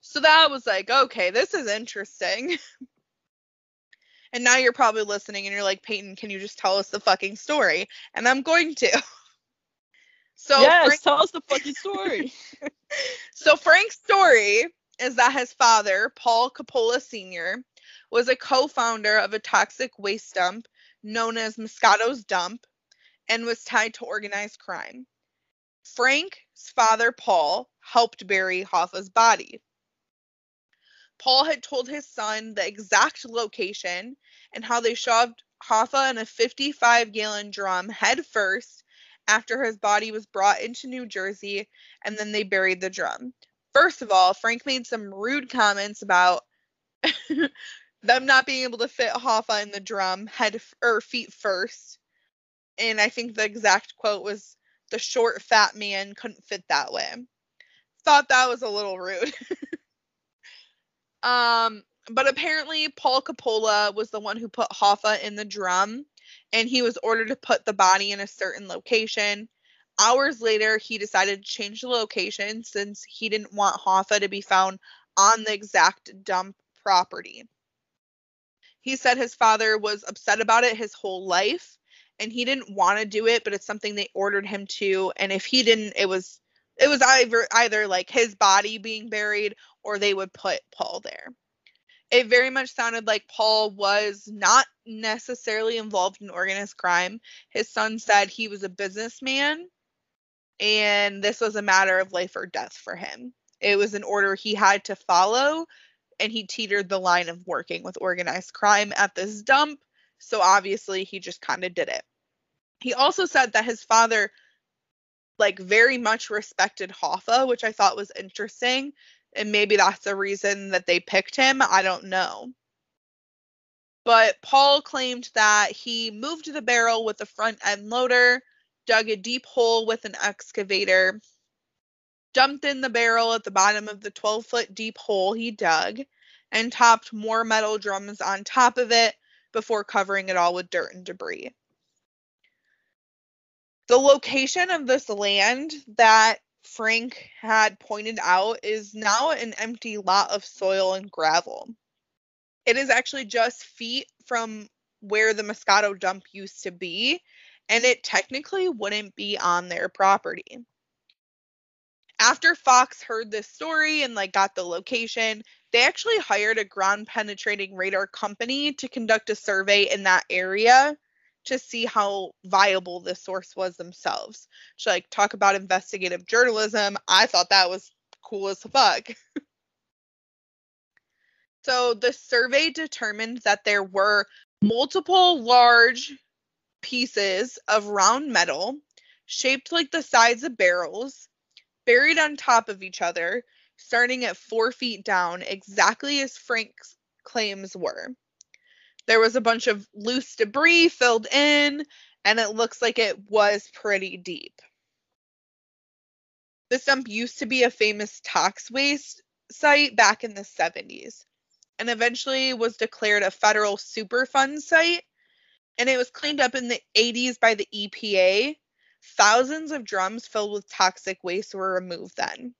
So that was like okay, this is interesting. and now you're probably listening and you're like Peyton, can you just tell us the fucking story? And I'm going to. So yes, Frank- tell us the fucking story. so Frank's story is that his father, Paul Coppola Sr., was a co-founder of a toxic waste dump known as Moscato's Dump and was tied to organized crime. Frank's father, Paul, helped bury Hoffa's body. Paul had told his son the exact location and how they shoved Hoffa in a 55 gallon drum head first after his body was brought into New Jersey and then they buried the drum. First of all, Frank made some rude comments about them not being able to fit Hoffa in the drum head or feet first. And I think the exact quote was the short fat man couldn't fit that way. Thought that was a little rude. um but apparently Paul Coppola was the one who put Hoffa in the drum and he was ordered to put the body in a certain location. Hours later, he decided to change the location since he didn't want Hoffa to be found on the exact dump property. He said his father was upset about it his whole life and he didn't want to do it, but it's something they ordered him to. And if he didn't, it was it was either either like his body being buried or they would put Paul there it very much sounded like Paul was not necessarily involved in organized crime. His son said he was a businessman and this was a matter of life or death for him. It was an order he had to follow and he teetered the line of working with organized crime at this dump. So obviously he just kind of did it. He also said that his father like very much respected Hoffa, which I thought was interesting and maybe that's the reason that they picked him. I don't know. But Paul claimed that he moved the barrel with the front end loader, dug a deep hole with an excavator, dumped in the barrel at the bottom of the 12 foot deep hole he dug, and topped more metal drums on top of it before covering it all with dirt and debris. The location of this land that Frank had pointed out is now an empty lot of soil and gravel. It is actually just feet from where the Moscato dump used to be, and it technically wouldn't be on their property. After Fox heard this story and like got the location, they actually hired a ground penetrating radar company to conduct a survey in that area to see how viable this source was themselves. To like talk about investigative journalism, I thought that was cool as fuck. so the survey determined that there were multiple large pieces of round metal shaped like the sides of barrels, buried on top of each other, starting at four feet down, exactly as Frank's claims were. There was a bunch of loose debris filled in, and it looks like it was pretty deep. This dump used to be a famous tox waste site back in the 70s and eventually was declared a federal Superfund site. And it was cleaned up in the 80s by the EPA. Thousands of drums filled with toxic waste were removed then.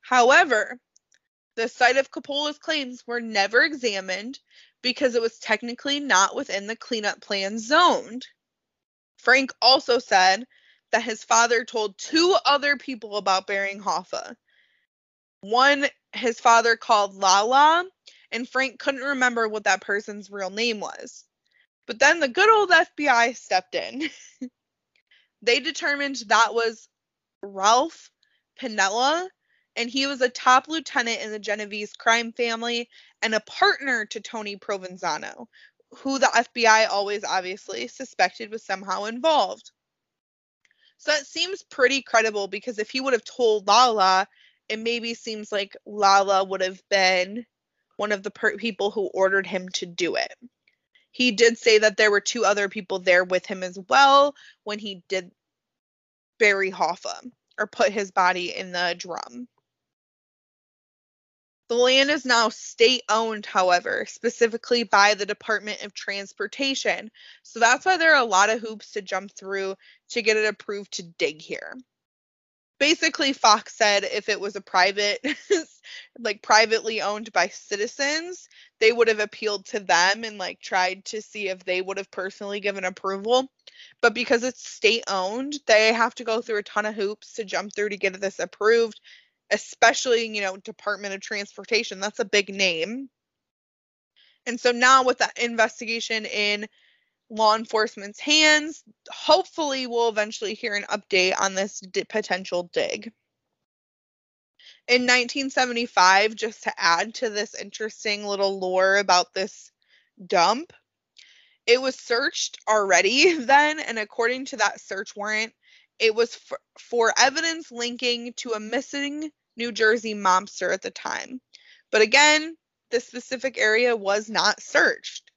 However, the site of Coppola's claims were never examined because it was technically not within the cleanup plan zoned. Frank also said that his father told two other people about burying Hoffa. One, his father called Lala, and Frank couldn't remember what that person's real name was. But then the good old FBI stepped in. they determined that was Ralph Piniella, and he was a top lieutenant in the Genovese crime family and a partner to Tony Provenzano, who the FBI always obviously suspected was somehow involved. So it seems pretty credible because if he would have told Lala, it maybe seems like Lala would have been one of the per- people who ordered him to do it. He did say that there were two other people there with him as well when he did bury Hoffa or put his body in the drum. The land is now state owned, however, specifically by the Department of Transportation. So that's why there are a lot of hoops to jump through to get it approved to dig here. Basically, Fox said if it was a private, like privately owned by citizens, they would have appealed to them and like tried to see if they would have personally given approval. But because it's state owned, they have to go through a ton of hoops to jump through to get this approved especially, you know, Department of Transportation. That's a big name. And so now with that investigation in law enforcement's hands, hopefully we'll eventually hear an update on this di- potential dig. In 1975, just to add to this interesting little lore about this dump, it was searched already then, and according to that search warrant, it was for, for evidence linking to a missing New Jersey mobster at the time. But again, this specific area was not searched.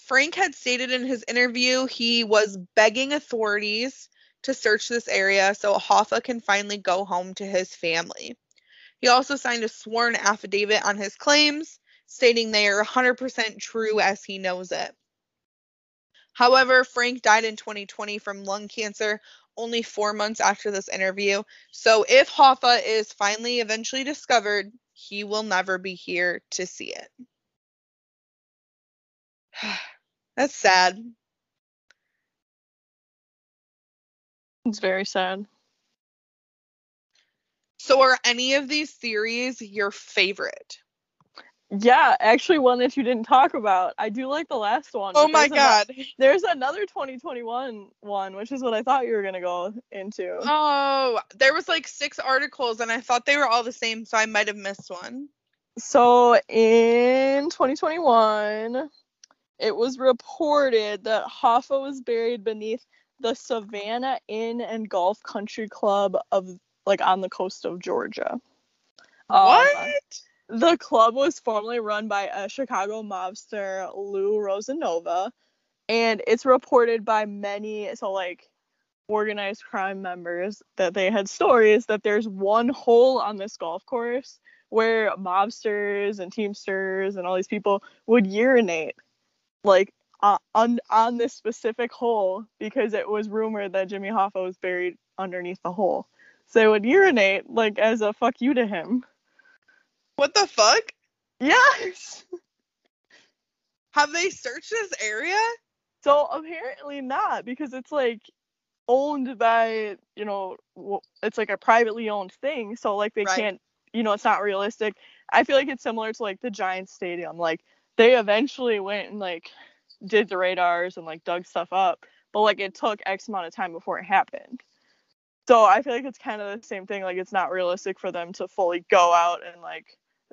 Frank had stated in his interview he was begging authorities to search this area so Hoffa can finally go home to his family. He also signed a sworn affidavit on his claims, stating they are 100% true as he knows it. However, Frank died in 2020 from lung cancer only four months after this interview. So if Hoffa is finally eventually discovered, he will never be here to see it. That's sad. It's very sad. So are any of these theories your favorite? Yeah, actually, one that you didn't talk about. I do like the last one. Oh my there's god. there's another 2021 one, which is what I thought you were gonna go into. Oh, there was like six articles and I thought they were all the same, so I might have missed one. So in 2021, it was reported that Hoffa was buried beneath the Savannah Inn and Golf Country Club of like on the coast of Georgia. Um, What? The club was formerly run by a Chicago mobster, Lou Rosanova, and it's reported by many, so like organized crime members, that they had stories that there's one hole on this golf course where mobsters and teamsters and all these people would urinate, like uh, on on this specific hole because it was rumored that Jimmy Hoffa was buried underneath the hole. So they would urinate like as a fuck you to him. What the fuck? Yes. Have they searched this area? So apparently not because it's like owned by, you know, it's like a privately owned thing. So like they Right. can't, you know, it's not realistic. I feel like it's similar to like the Giants stadium. Like they eventually went and like did the radars and like dug stuff up, but like it took X amount of time before it happened. So I feel like it's kind of the same thing. Like it's not realistic for them to fully go out and like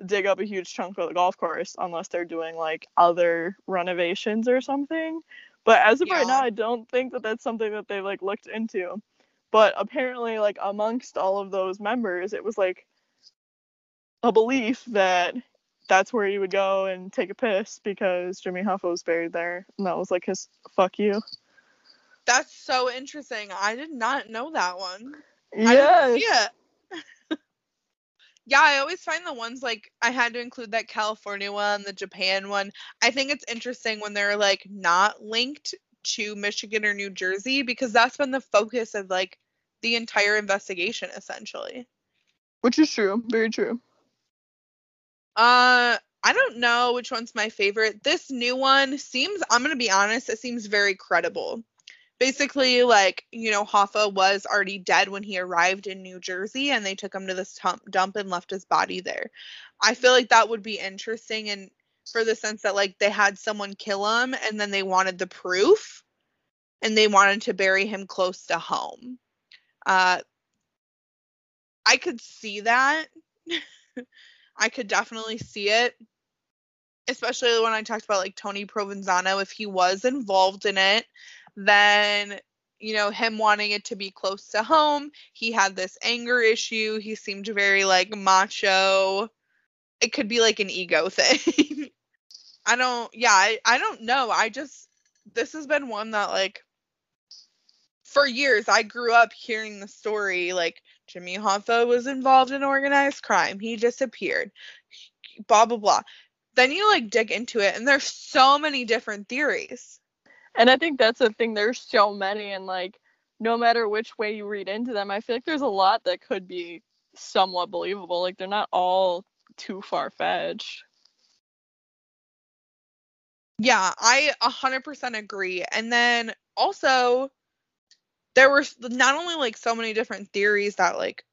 dig up a huge chunk of the golf course unless they're doing like other renovations or something. But as of right now, I don't think that that's something that they like looked into. But apparently, like amongst all of those members, it was like a belief that that's where you would go and take a piss because Jimmy Hoffa was buried there, and that was like his fuck you. That's so interesting. I did not know that one. I Yes. Didn't see it. yeah, I always find the ones like I had to include that California one, the Japan one. I think it's interesting when they're like not linked to Michigan or New Jersey because that's been the focus of like the entire investigation essentially. Which is true. Very true. Uh I don't know which one's my favorite. This new one seems I'm going to be honest, it seems very credible. Basically like, you know, Hoffa was already dead when he arrived in New Jersey and they took him to this dump, and left his body there. I feel like that would be interesting and for the sense that like they had someone kill him and then they wanted the proof and they wanted to bury him close to home. Uh I could see that. I could definitely see it. Especially when I talked about like Tony Provenzano, if he was involved in it, then you know, him wanting it to be close to home, he had this anger issue. He seemed very like macho. It could be like an ego thing. I don't yeah, I, I don't know. I just this has been one that like for years I grew up hearing the story like Jimmy Hoffa was involved in organized crime. He disappeared. Blah blah blah. Then you like dig into it and there's so many different theories. And I think that's the thing. There's so many, and like, no matter which way you read into them, I feel like there's a lot that could be somewhat believable. Like, they're not all too far fetched. Yeah, I 100% agree. And then also, there were not only like so many different theories that like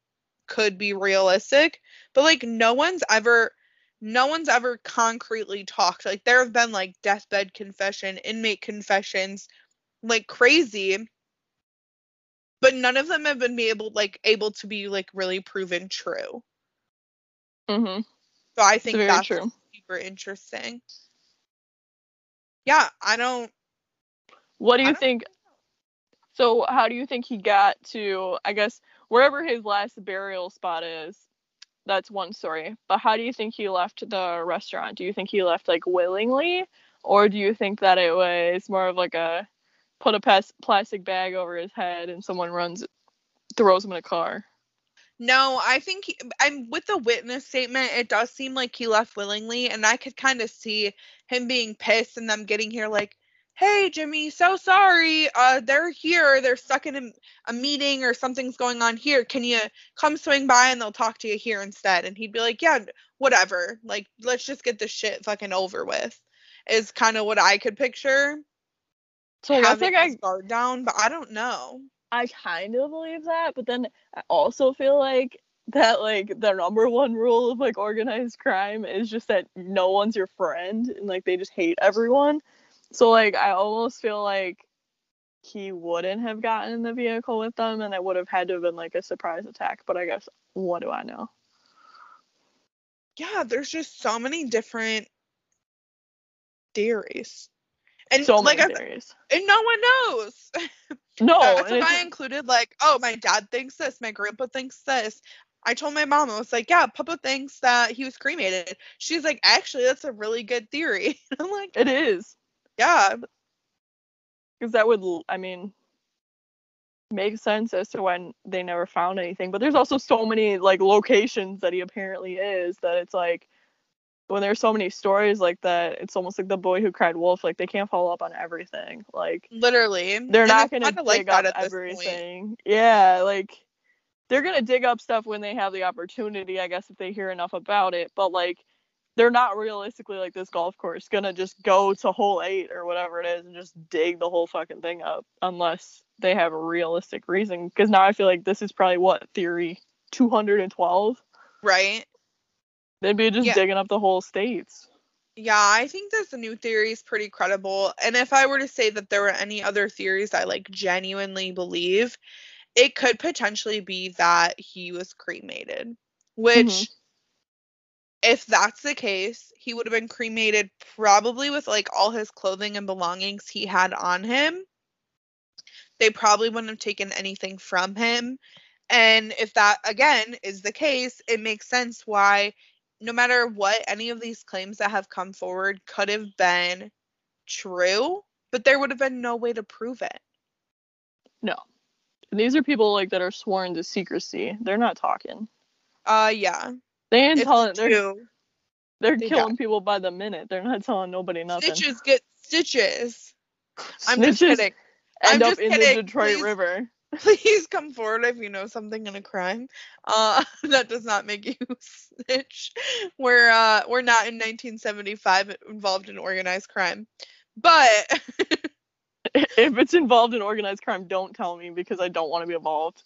could be realistic, but like no one's ever no one's ever concretely talked. Like there have been like deathbed confession, inmate confessions, like crazy, but none of them have been able like able to be like really proven true. Mm-hmm. So I think that's true. super interesting. Yeah, I don't What do you think? So, how do you think he got to, I guess, wherever his last burial spot is? That's one story. But how do you think he left the restaurant? Do you think he left like willingly? Or do you think that it was more of like a put a plastic bag over his head and someone runs, throws him in a car? No, I think he, I'm with the witness statement. It does seem like he left willingly, and I could kind of see him being pissed and them getting here like, "Hey, Jimmy, so sorry. Uh, they're here. They're stuck in a, a meeting or something's going on here. Can you come swing by and they'll talk to you here instead?" And he'd be like, "Yeah, whatever. Like, let's just get this shit fucking over with." Is kind of what I could picture. So I having I guard down, but I don't know. I kind of believe that, but then I also feel like that like the number one rule of like organized crime is just that no one's your friend and like they just hate everyone. So like I almost feel like he wouldn't have gotten in the vehicle with them and it would have had to have been like a surprise attack, but I guess what do I know? yeah, there's just so many different theories. And So like many theories. and no one knows. No, That's why I included like, oh, my dad thinks this, my grandpa thinks this. I told my mom, I was like, yeah, Papa thinks that he was cremated. She's like, actually, that's a really good theory. I'm like, it is. Yeah, because that would i mean make sense as to when they never found anything. But there's also so many like locations that he apparently is that it's like when there's so many stories like that it's almost like the boy who cried wolf like they can't follow up on everything. Like literally. they're And not gonna kinda dig like up at everything. Yeah like they're gonna dig up stuff when they have the opportunity i guess if they hear enough about it. But like they're not realistically like this golf course gonna just go to hole eight or whatever it is and just dig the whole fucking thing up unless they have a realistic reason. Because now I feel like this is probably what theory 212. Right. They'd be just Yeah. digging up the whole states. Yeah, I think this new theory is pretty credible. And if I were to say that there were any other theories I like genuinely believe, it could potentially be that he was cremated. Which, Mhm. If that's the case, he would have been cremated probably with like all his clothing and belongings he had on him. They probably wouldn't have taken anything from him. And if that, again, is the case, it makes sense why no matter what any of these claims that have come forward could have been true, but there would have been no way to prove it. No. And these are people like that are sworn to secrecy. They're not talking. Uh yeah. They ain't telling. They're they're they killing people by the minute. They're not telling nobody nothing. stitches get stitches. I'm just Snitches kidding. End I'm up just in kidding, the Detroit please. River. Please come forward if you know something in a crime. Uh that does not make you snitch. We're uh we're not in 1975 involved in organized crime. But if it's involved in organized crime, don't tell me because I don't want to be involved.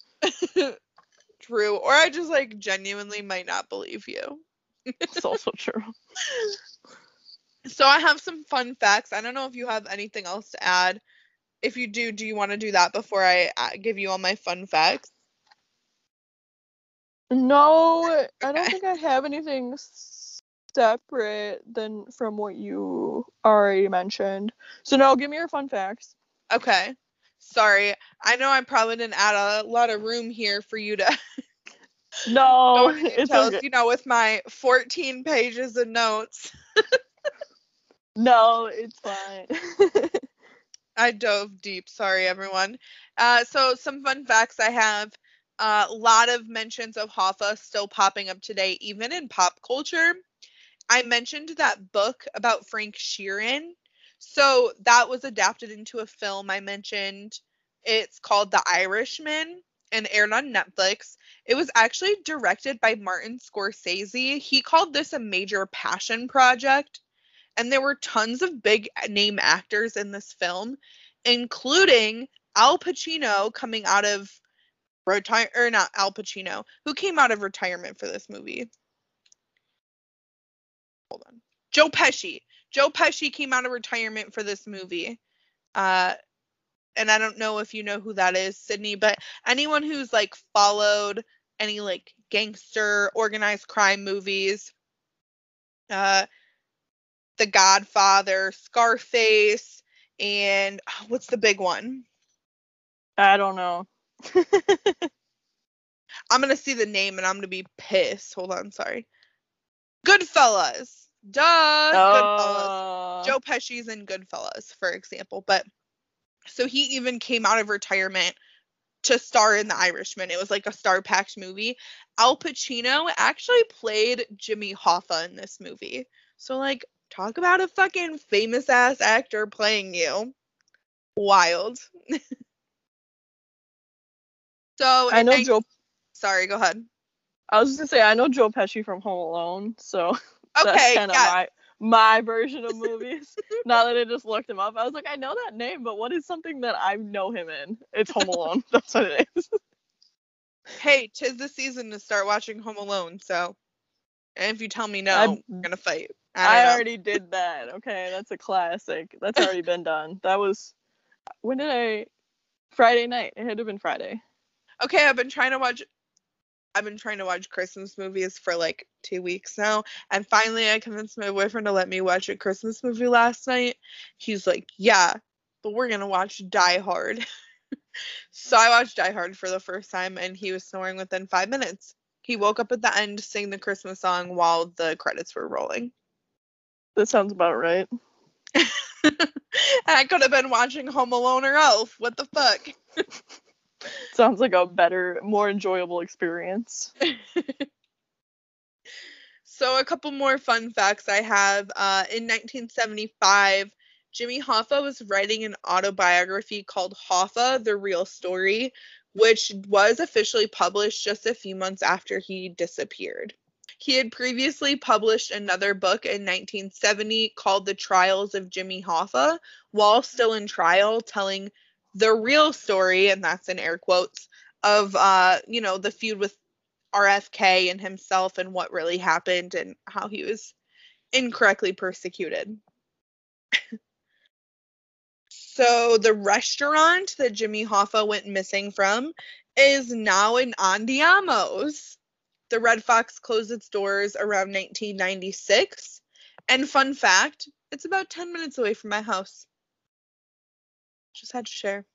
True. Or I just like genuinely might not believe you. It's also true. So I have some fun facts. I don't know if you have anything else to add. If you do, do you want to do that before I uh, give you all my fun facts? No, I don't think I have anything separate than from what you already mentioned. So no, give me your fun facts. Okay. Sorry. I know I'm probably didn't add a lot of room here for you to No, it's okay. you know, with my 14 pages of notes. No, it's fine. I dove deep. Sorry, everyone. Uh, so some fun facts I have. A lot of mentions of Hoffa still popping up today, even in pop culture. I mentioned that book about Frank Sheeran. So that was adapted into a film I mentioned. It's called The Irishman and aired on Netflix. It was actually directed by Martin Scorsese. He called this a major passion project. And there were tons of big name actors in this film, including Al Pacino coming out of retire or not Al Pacino, who came out of retirement for this movie. Hold on. Joe Pesci. Joe Pesci came out of retirement for this movie. Uh and I don't know if you know who that is, Sydney, but anyone who's like followed any like gangster organized crime movies, uh The Godfather, Scarface, and oh, what's the big one? I don't know. I'm gonna see the name and I'm gonna be pissed. Hold on, sorry. Goodfellas. Duh. Goodfellas. Oh. Joe Pesci's in Goodfellas, for example. But so he even came out of retirement to star in The Irishman. It was like a star packed movie. Al Pacino actually played Jimmy Hoffa in this movie. So, like, talk about a fucking famous ass actor playing you. Wild. so, I know and- Joe. Sorry, go ahead. I was just gonna say I know Joe Pesci from Home Alone, so Okay, that's kind of yeah. my my version of movies. now that I just looked him up, I was like, I know that name, but what is something that I know him in? It's Home Alone. that's what it is. Hey, tis the season to start watching Home Alone, so. And if you tell me no, I'm- we're gonna fight. I, I, already did that. Okay, that's a classic. That's already been done. That was when did I? Friday night. It had to have been Friday. Okay, I've been trying to watch. I've been trying to watch Christmas movies for like two weeks now, and finally I convinced my boyfriend to let me watch a Christmas movie last night. He's like, "Yeah, but we're gonna watch Die Hard." so I watched Die Hard for the first time, and he was snoring within five minutes. He woke up at the end, sing the Christmas song while the credits were rolling. That sounds about right. and I could have been watching Home Alone or Elf. What the fuck? Sounds like a better, more enjoyable experience. So a couple more fun facts I have. Uh, in 1975, Jimmy Hoffa was writing an autobiography called Hoffa: The Real Story, which was officially published just a few months after he disappeared. He had previously published another book in 1970 called The Trials of Jimmy Hoffa, while still in trial, telling the real story, and that's in air quotes, of uh, you know, the feud with RFK and himself and what really happened and how he was incorrectly persecuted. so the restaurant that Jimmy Hoffa went missing from is now in Andiamos. The Red Fox closed its doors around 1996. And fun fact, it's about 10 minutes away from my house. Just had to share.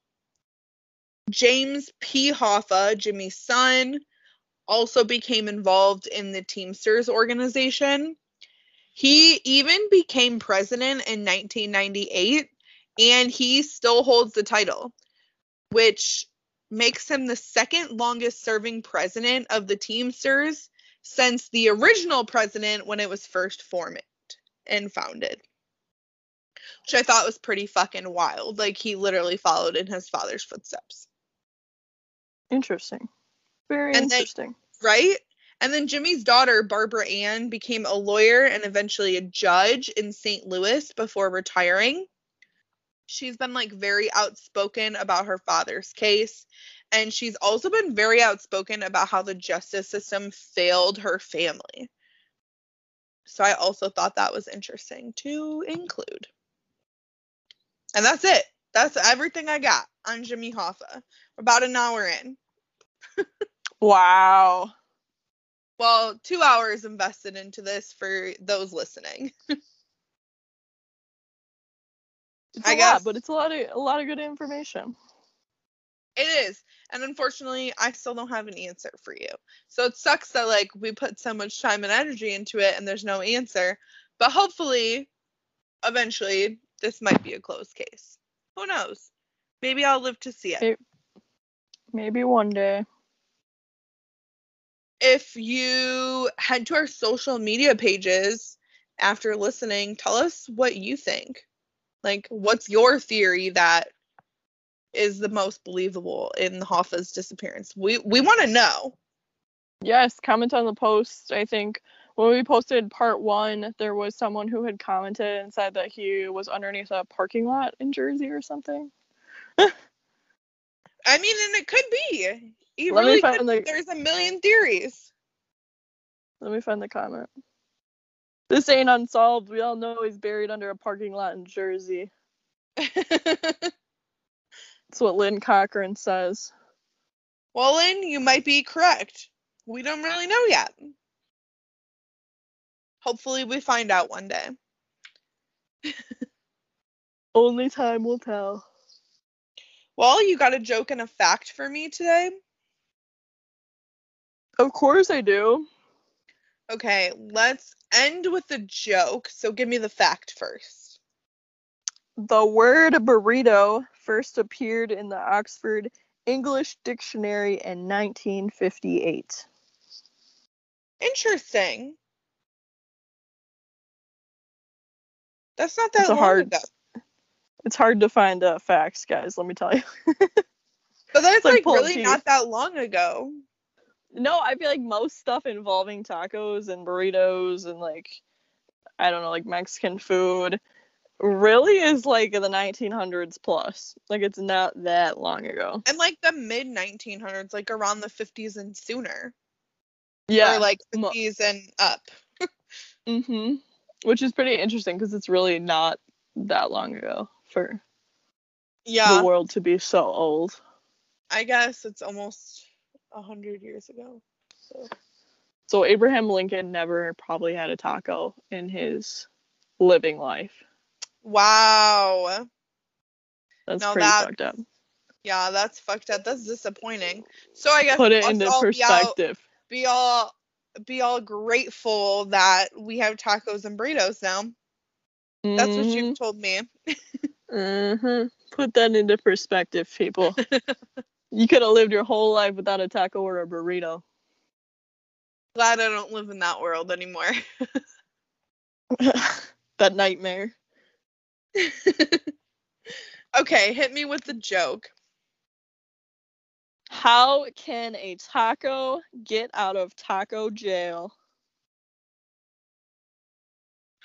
James P. Hoffa, Jimmy's son, also became involved in the Teamsters organization. He even became president in 1998 and he still holds the title, which makes him the second longest serving president of the Teamsters since the original president when it was first formed and founded. Which I thought was pretty fucking wild. Like he literally followed in his father's footsteps. Interesting. Very And interesting. right? And then Jimmy's daughter, Barbara Ann, became a lawyer and eventually a judge in St. Louis before retiring. She's been like very outspoken about her father's case. And she's also been very outspoken about how the justice system failed her family. So I also thought that was interesting to include. And that's it. That's everything I got on Jimmy Hoffa. About an hour in. Wow. Well, two hours invested into this for those listening. It's I a guess- lot, but it's a lot of a lot of good information. It is. And unfortunately, I still don't have an answer for you. So it sucks that like we put so much time and energy into it and there's no answer. But hopefully, eventually, this might be a closed case. Who knows? Maybe I'll live to see it. It- Maybe one day. if you head to our social media pages after listening, tell us what you think. Like, what's your theory that is the most believable in Hoffa's disappearance? We we want to know. Yes, comment on the post. I think when we posted part one, there was someone who had commented and said that he was underneath a parking lot in Jersey or something. I mean, and it could be. You Let really could, the- there's a million theories. Let me find the comment. This ain't unsolved. We all know he's buried under a parking lot in Jersey. That's what Lynn Cochran says. well, Lynn, you might be correct. We don't really know yet. Hopefully, we find out one day. Only time will tell. Well, you got a joke and a fact for me today? Of course I do. Okay, let's end with a joke. So give me the fact first. The word burrito first appeared in the Oxford English Dictionary in 1958. Interesting. That's not that It's long hard- ago. It's hard to find uh, facts, guys, let me tell you. But that's like like, really not that long ago. No, I feel like most stuff involving tacos and burritos and like I don't know, like Mexican food really is like the 1900s plus. Like it's not that long ago. And like the mid 1900s, like around the 50s and sooner. Yeah. Or like mo- 50s and up. mhm. Which is pretty interesting because it's really not that long ago for Yeah. the world to be so old. I guess it's almost a 100 years ago. So. So Abraham Lincoln never probably had a taco in his living life. Wow. That's No, pretty fucked up. Yeah, that's fucked up. That's disappointing. So I guess Put it into all be all- perspective. be all be all grateful that we have tacos and burritos now. That's what you've told me. Mhm. Put that into perspective, people. you could have lived your whole life without a taco or a burrito. Glad I don't live in that world anymore. that nightmare. okay, hit me with the joke. How can a taco get out of taco jail?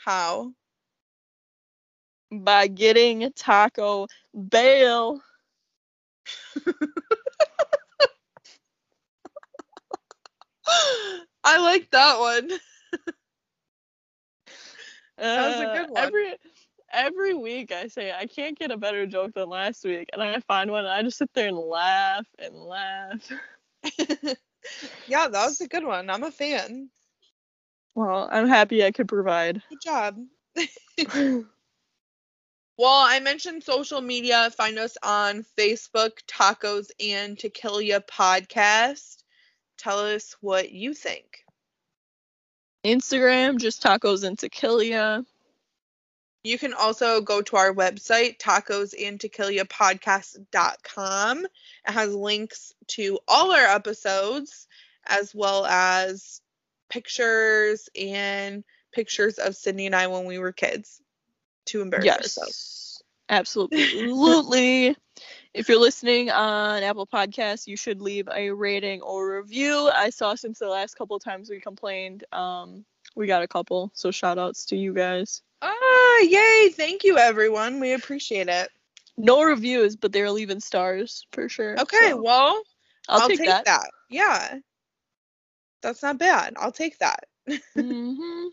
How? By getting taco bail. I like that one. That was a Uh, good one. Every every week I say I can't get a better joke than last week, and I find one and I just sit there and laugh and laugh. yeah, that was a good one. I'm a fan. Well, I'm happy I could provide. Good job. Well, I mentioned social media. Find us on Facebook, Tacos and Tequila Podcast. Tell us what you think. Instagram, just tacos and tequila. You can also go to our website, tacosandtequilapodcast.com. It has links to all our episodes, as well as pictures and pictures of Sydney and I when we were kids to embarrass. Yes, absolutely. absolutely. If you're listening on Apple Podcasts, you should leave a rating or review. I saw since the last couple of times we complained, um, we got a couple. So shout outs to you guys. Ah, yay! Thank you, everyone. We appreciate it. No reviews, but they're leaving stars for sure. Okay, so well, I'll, take, that. Yeah. That's not bad. I'll take that. hmm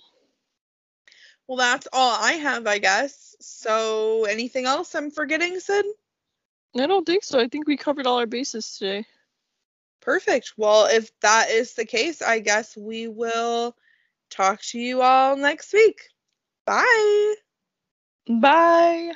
Well, that's all I have, I guess. So, anything else I'm forgetting, Sid? I don't think so. I think we covered all our bases today. Perfect. Well, if that is the case, I guess we will talk to you all next week. Bye. Bye.